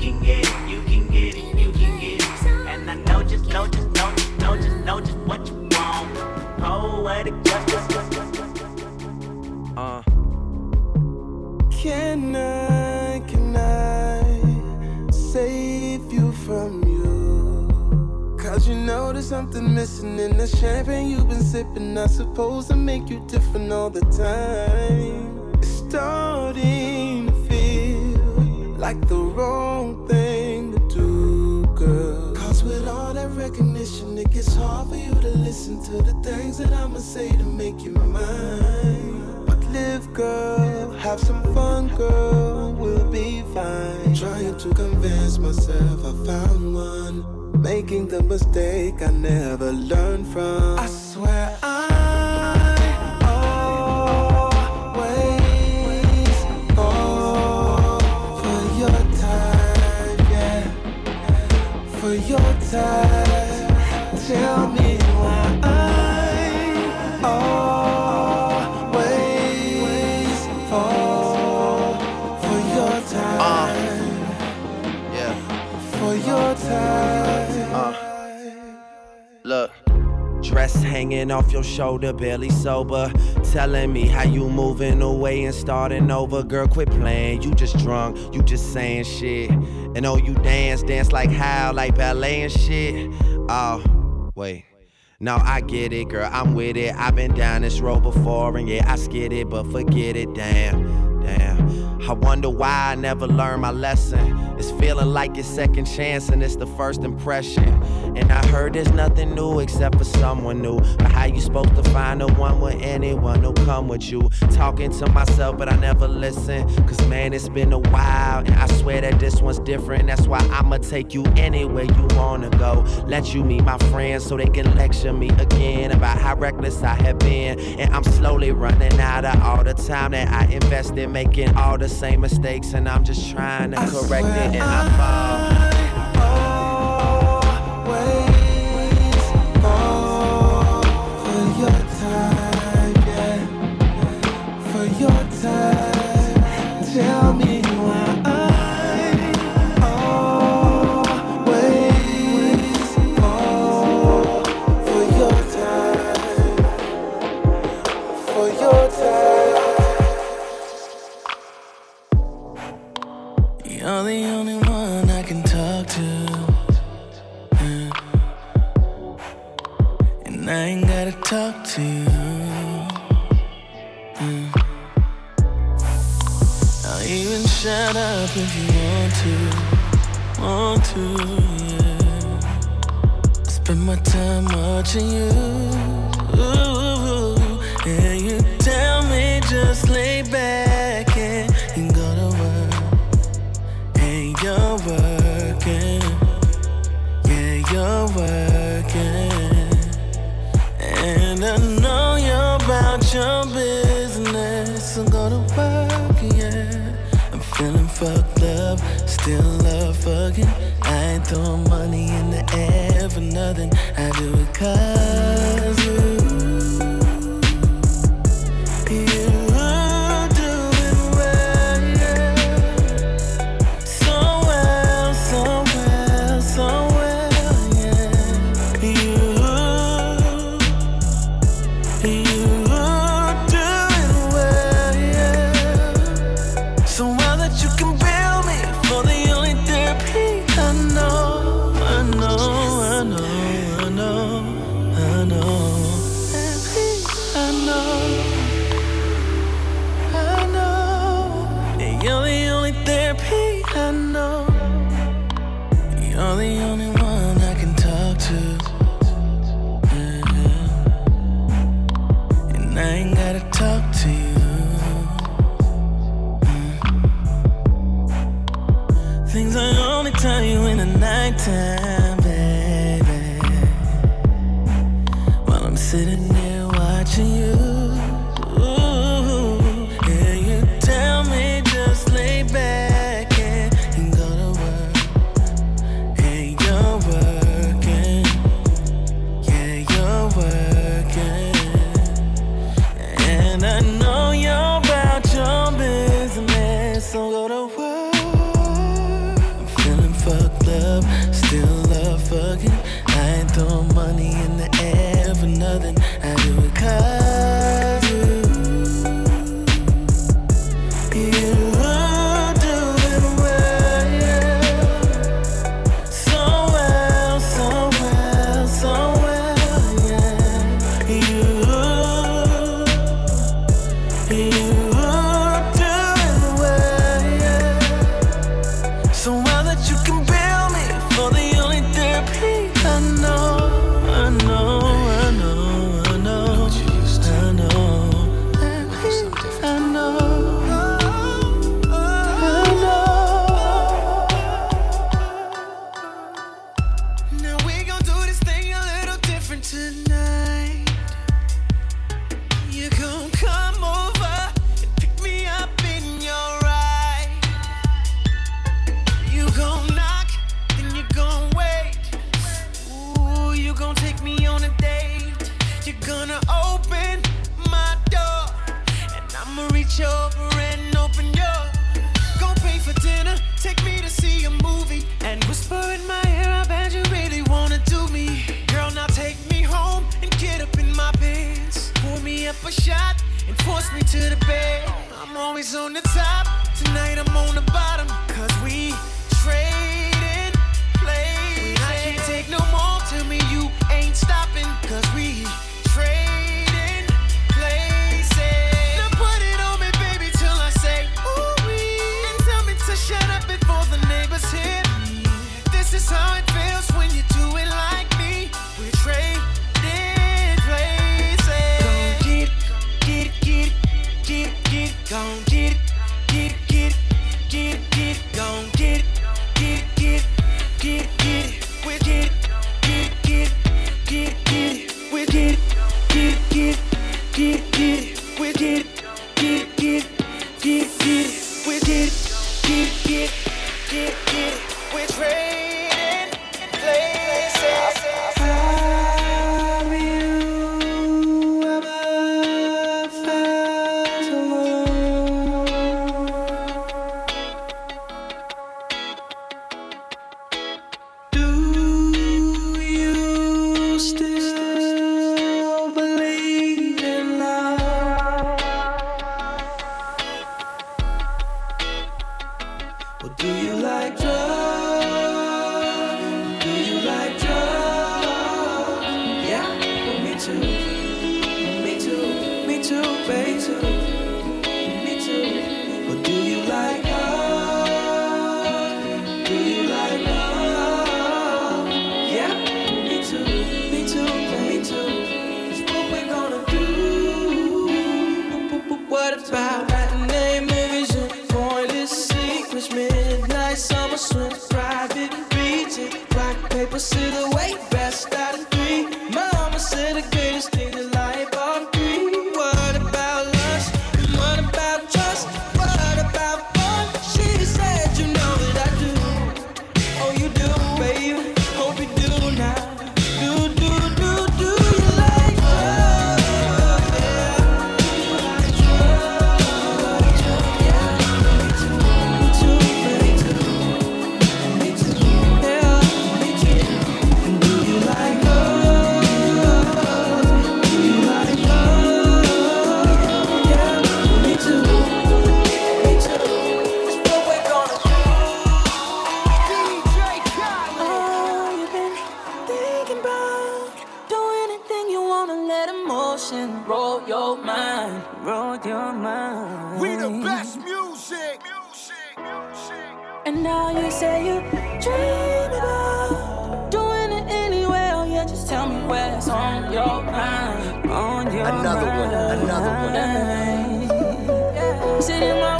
can get it, you can get it, you can get it. And I know just, know just, know just, know just, know just what you want. Poetic justice. Uh. Can I, can I save you from you? Cause you know there's something missing in the champagne you've been sipping. Not supposed to make you different all the time. It's starting to feel like the wrong thing to do, girl. Cause with all that recognition, it gets hard for you to listen to the things that I'ma say to make you mine. But live, girl, have some fun, girl, we'll be fine. Trying to convince myself I found one. Making the mistake I never learned from. I swear I your time. Tell me Hanging off your shoulder, barely sober. Telling me how you moving away and starting over. Girl, quit playing. You just drunk, you just saying shit. And oh, you dance, dance like how, like ballet and shit. Oh, wait. No, I get it, girl, I'm with it. I've been down this road before, and yeah, I skid it, but forget it, damn, damn. I wonder why I never learned my lesson. It's feeling like it's second chance, and it's the first impression. And I heard there's nothing new except for someone new. But how you supposed to find the one with anyone who come with you? Talking to myself, but I never listen. Cause man, it's been a while, and I swear that this one's different. That's why I'ma take you anywhere you wanna go. Let you meet my friends so they can lecture me again about how reckless I have been. And I'm slowly running out of all the time that I invested making all the same mistakes. And I'm just trying to correct it, and I fall. For your type, yeah. For your type. Watching you. about doing it anyway. Just tell me on your mind. On your another one, another one. Yeah. Sitting my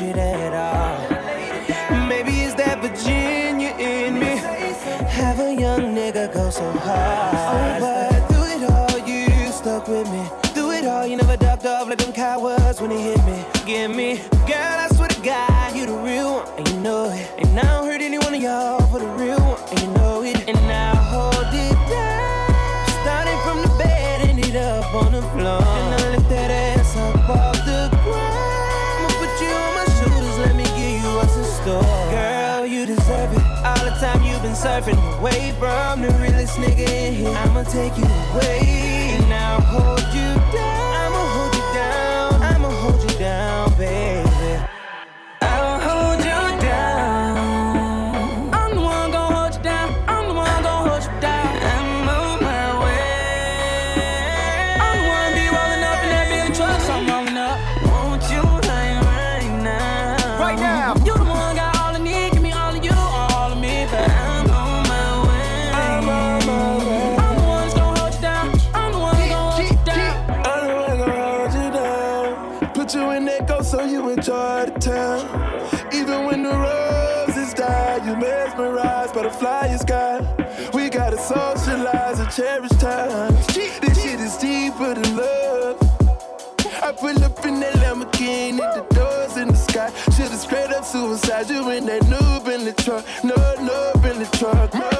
shit at all. Maybe it's that Virginia in me. Have a young nigga go so hard. Oh, but through it all, you stuck with me. Through it all, you never ducked off like them cowards when they hit me. Give me, girl, I swear to God, you the real one, and you know it. And I don't hurt any one of y'all. boyfriend away, from the realest nigga in here. I'ma take you away and I'll hold you down. I'ma hold you suicide you in that noob in the truck. No, noob in the truck, no.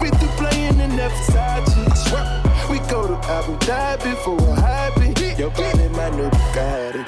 We through playing in that Versace. We go to Abu Dhabi for a hobby. Your body, my new Bugatti.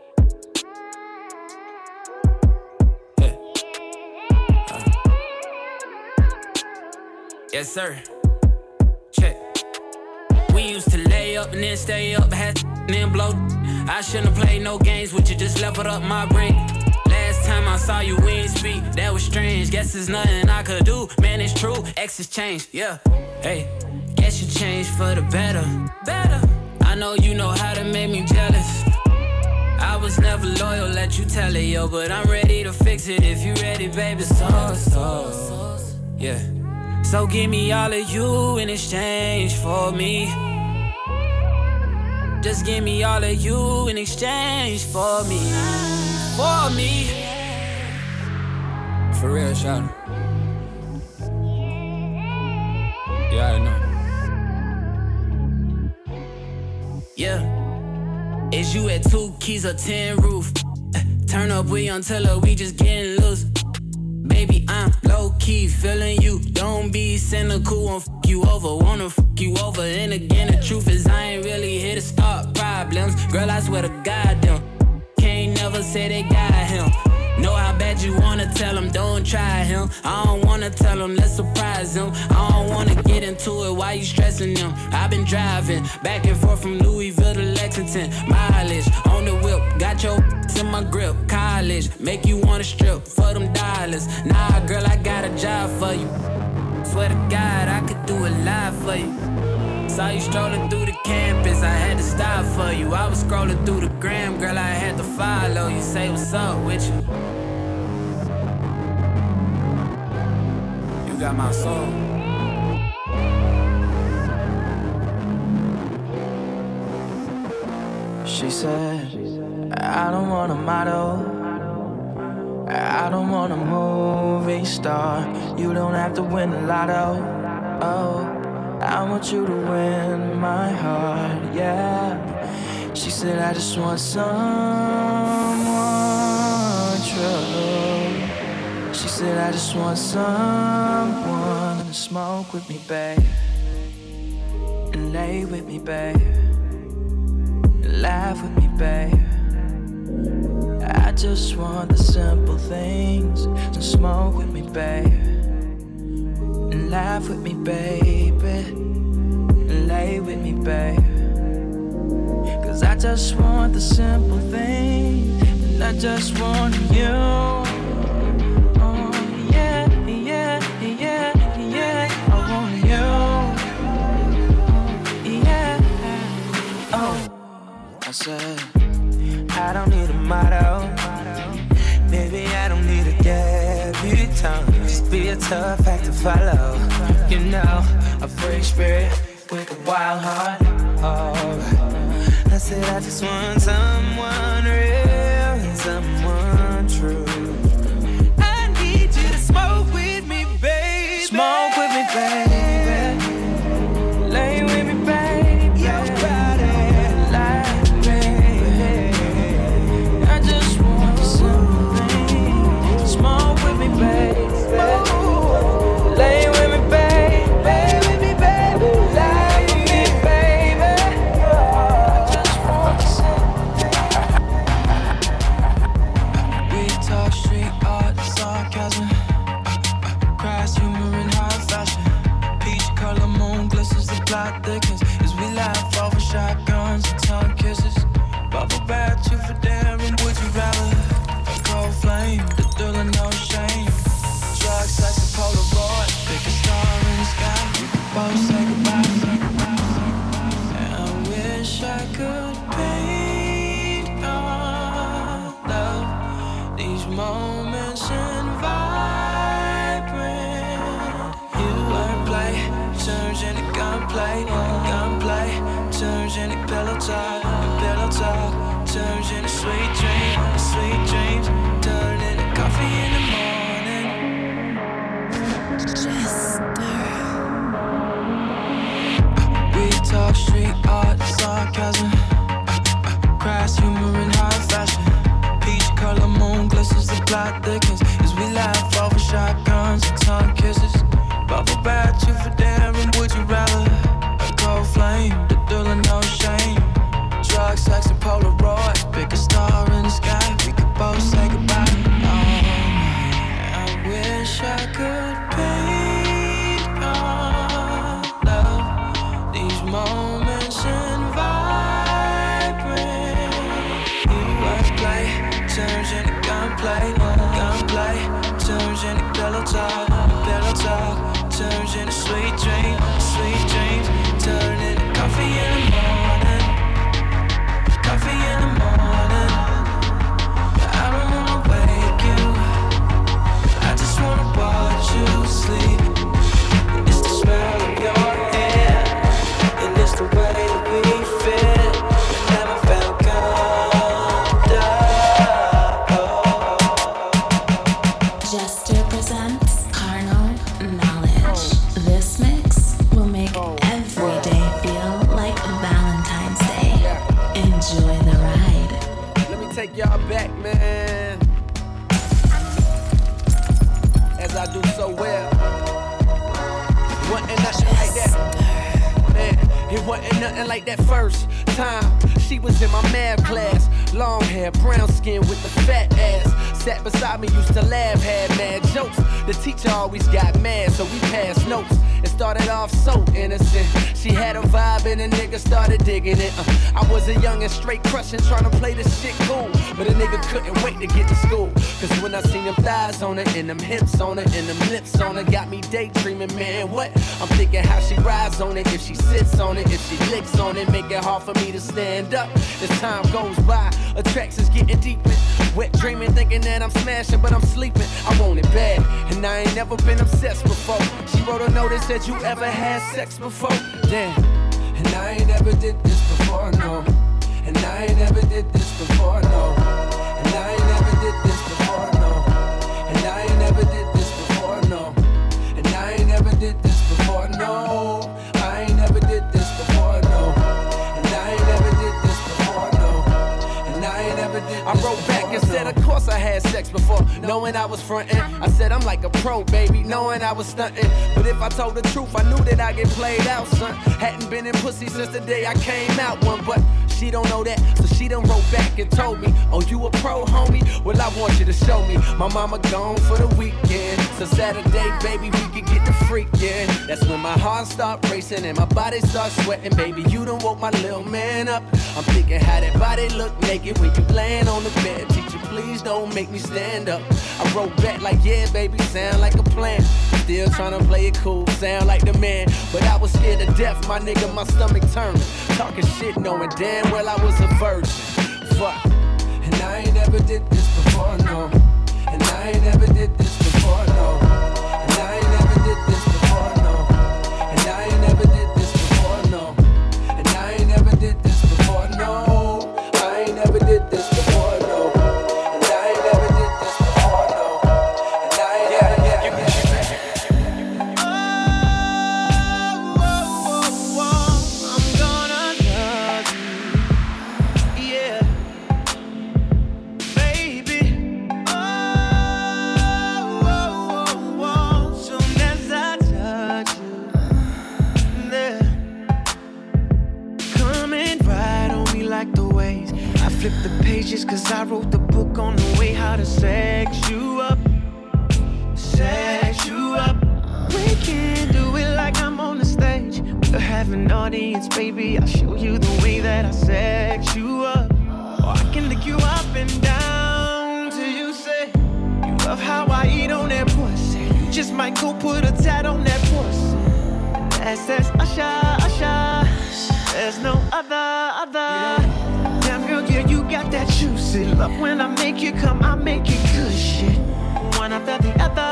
Yes, sir. Check. We used to lay up and then stay up, had and then blow. I shouldn't have played no games with you, just leveled up my brain. Last time I saw you, we ain't speak. That was strange. Guess there's nothing I could do. Man, it's true. Exes changed, yeah. Hey, guess you changed for the better. Better. I know you know how to make me jealous. I was never loyal, let you tell it, yo. But I'm ready to fix it if you ready, baby. So, so, yeah. So give me all of you in exchange for me. Just give me all of you in exchange for me. For me. For real, shout Yeah, I know. Yeah. Is you at two keys or ten roof? Eh, turn up, we her, we just getting loose. Baby, I'm low key feeling you. Don't be cynical and fuck you over. Wanna fuck you over. And again, the truth is, I ain't really here to start problems. Girl, I swear to God, them can't never say they got him. Know how bad you wanna tell him, don't try him. I don't wanna tell him, let's surprise him. I don't wanna get into it, why you stressing them? I've been driving back and forth from Louisville to Lexington. Mileage on the whip, got your in my grip. College, make you wanna strip for them dollars. Nah, girl, I got a job for you. Swear to God, I could do a lot for you. Saw you strolling through the campus, I had to stop for you. I was scrolling through the gram, girl, I had to follow you. Say what's up with you. You got my soul. She said, I don't want a model. I don't want a movie star. You don't have to win the lotto. Oh, I want you to win my heart, yeah. She said, I just want someone true. She said, I just want someone to smoke with me, babe. And lay with me, babe. And Laugh with me, babe. I just want the simple things. to smoke with me, babe. And laugh with me, baby. And lay with me, babe. Cause I just want the simple things. And I just want you. Oh, yeah, yeah, yeah, yeah. I want you. Yeah. Oh, I said, I don't need a motto. Baby, I a tough act to follow. You know, a free spirit with a wild heart. Oh, I said I just want someone real, someone. said you ever had sex before? had sex before, knowing I was frontin'. I said I'm like a pro, baby, knowing I was stuntin'. But if I told the truth, I knew that I get played out, son. Hadn't been in pussy since the day I came out one, but she don't know that, so she done wrote back and told me, Oh, you a pro, homie? Well, I want you to show me. My mama gone for the weekend, so Saturday, baby, we can get the freakin'. That's when my heart start racing and my body start sweating, baby. You done woke my little man up. I'm thinking how that body look naked when you layin' on the bed please don't make me stand up. I wrote back like, yeah, baby, sound like a plan. Still trying to play it cool, sound like the man. But I was scared to death, my nigga, my stomach turning. Talking shit, knowing damn well I was a virgin. Fuck. And I ain't ever did this before, no. And I ain't ever did sex you up, sex you up. We can do it like I'm on the stage. We'll have an audience, baby. I'll show you the way that I sex you up. Or I can lick you up and down till you say you love how I eat on that pussy. You just might go put a tat on that pussy. And that's that's Usher, Usher. There's no other, other. Damn girl, yeah, you got that juice pussy. Love when I make you come, I make it good shit. One after the other,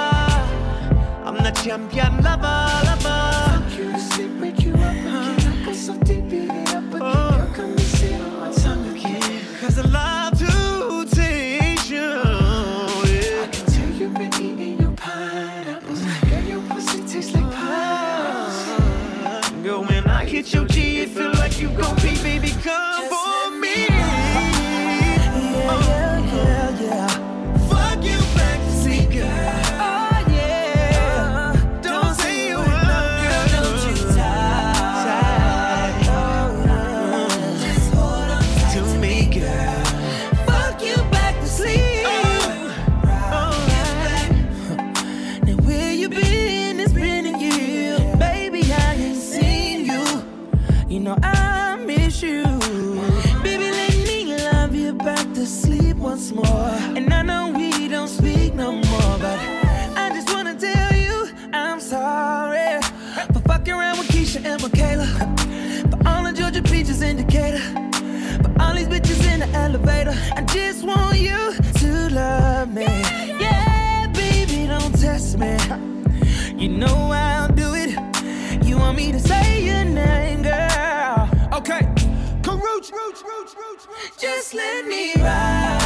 I'm the champion lover, lover. Fuck you, sit, wake you up, huh? I got something. Just let me ride.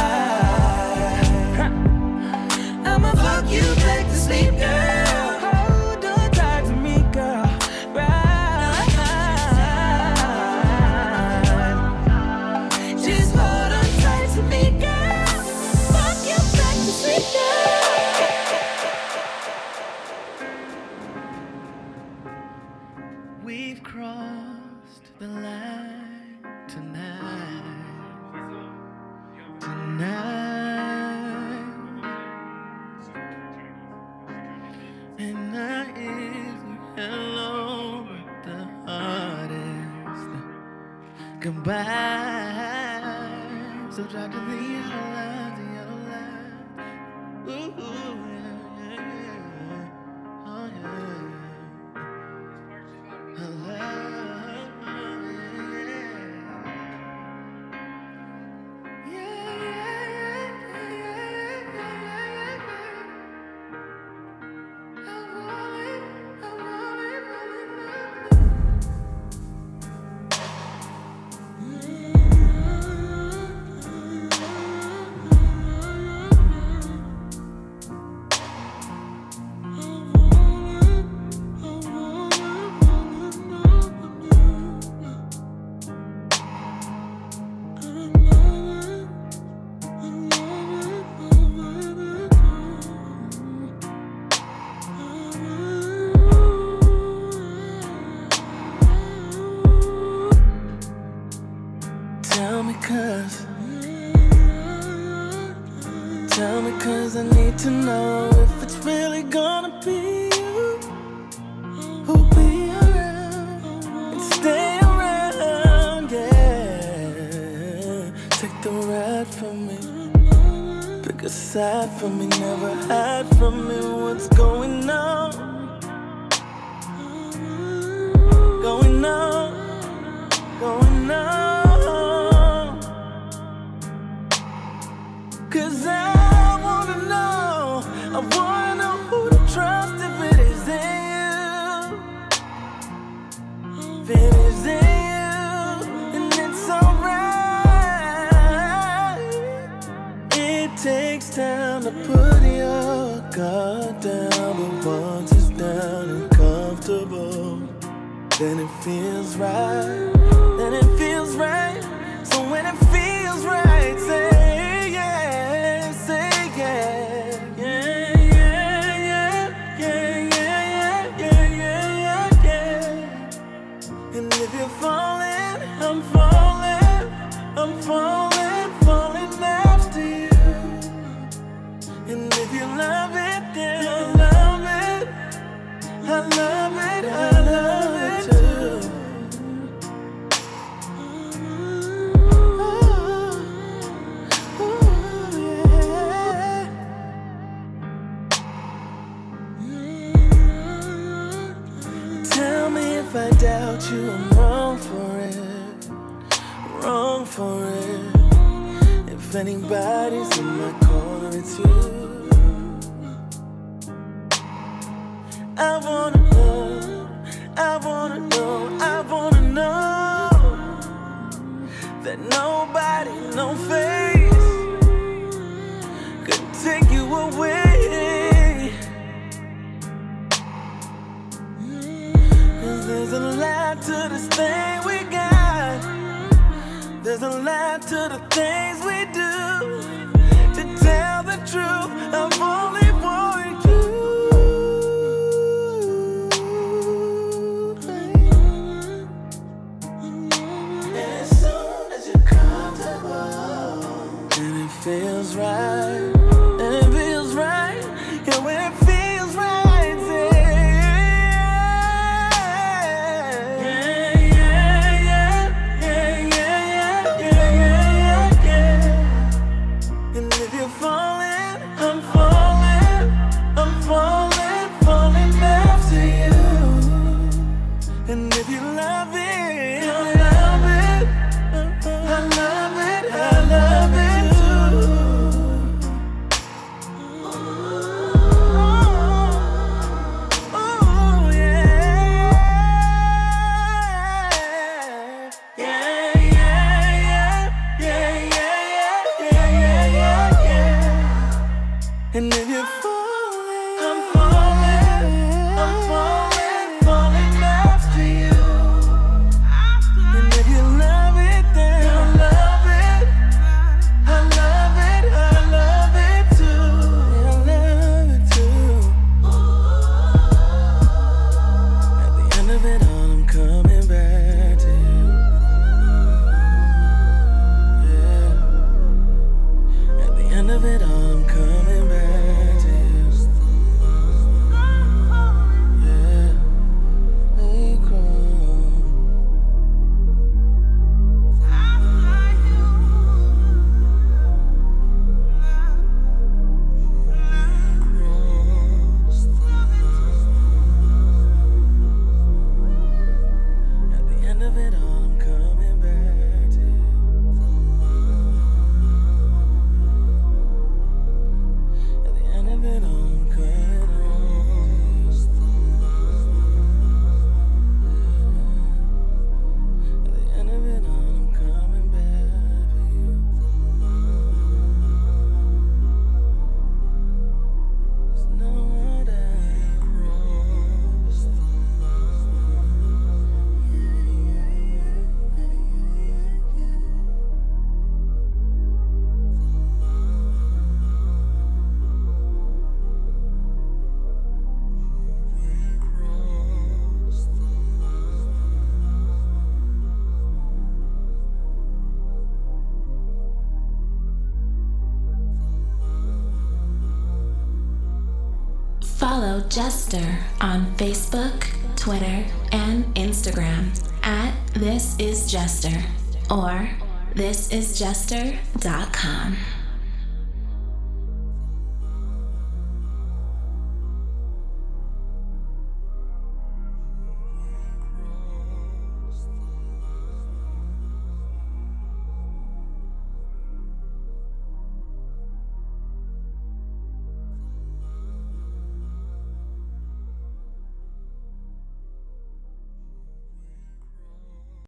Jester on Facebook, Twitter, and Instagram at This Is Jester or thisisjester.com.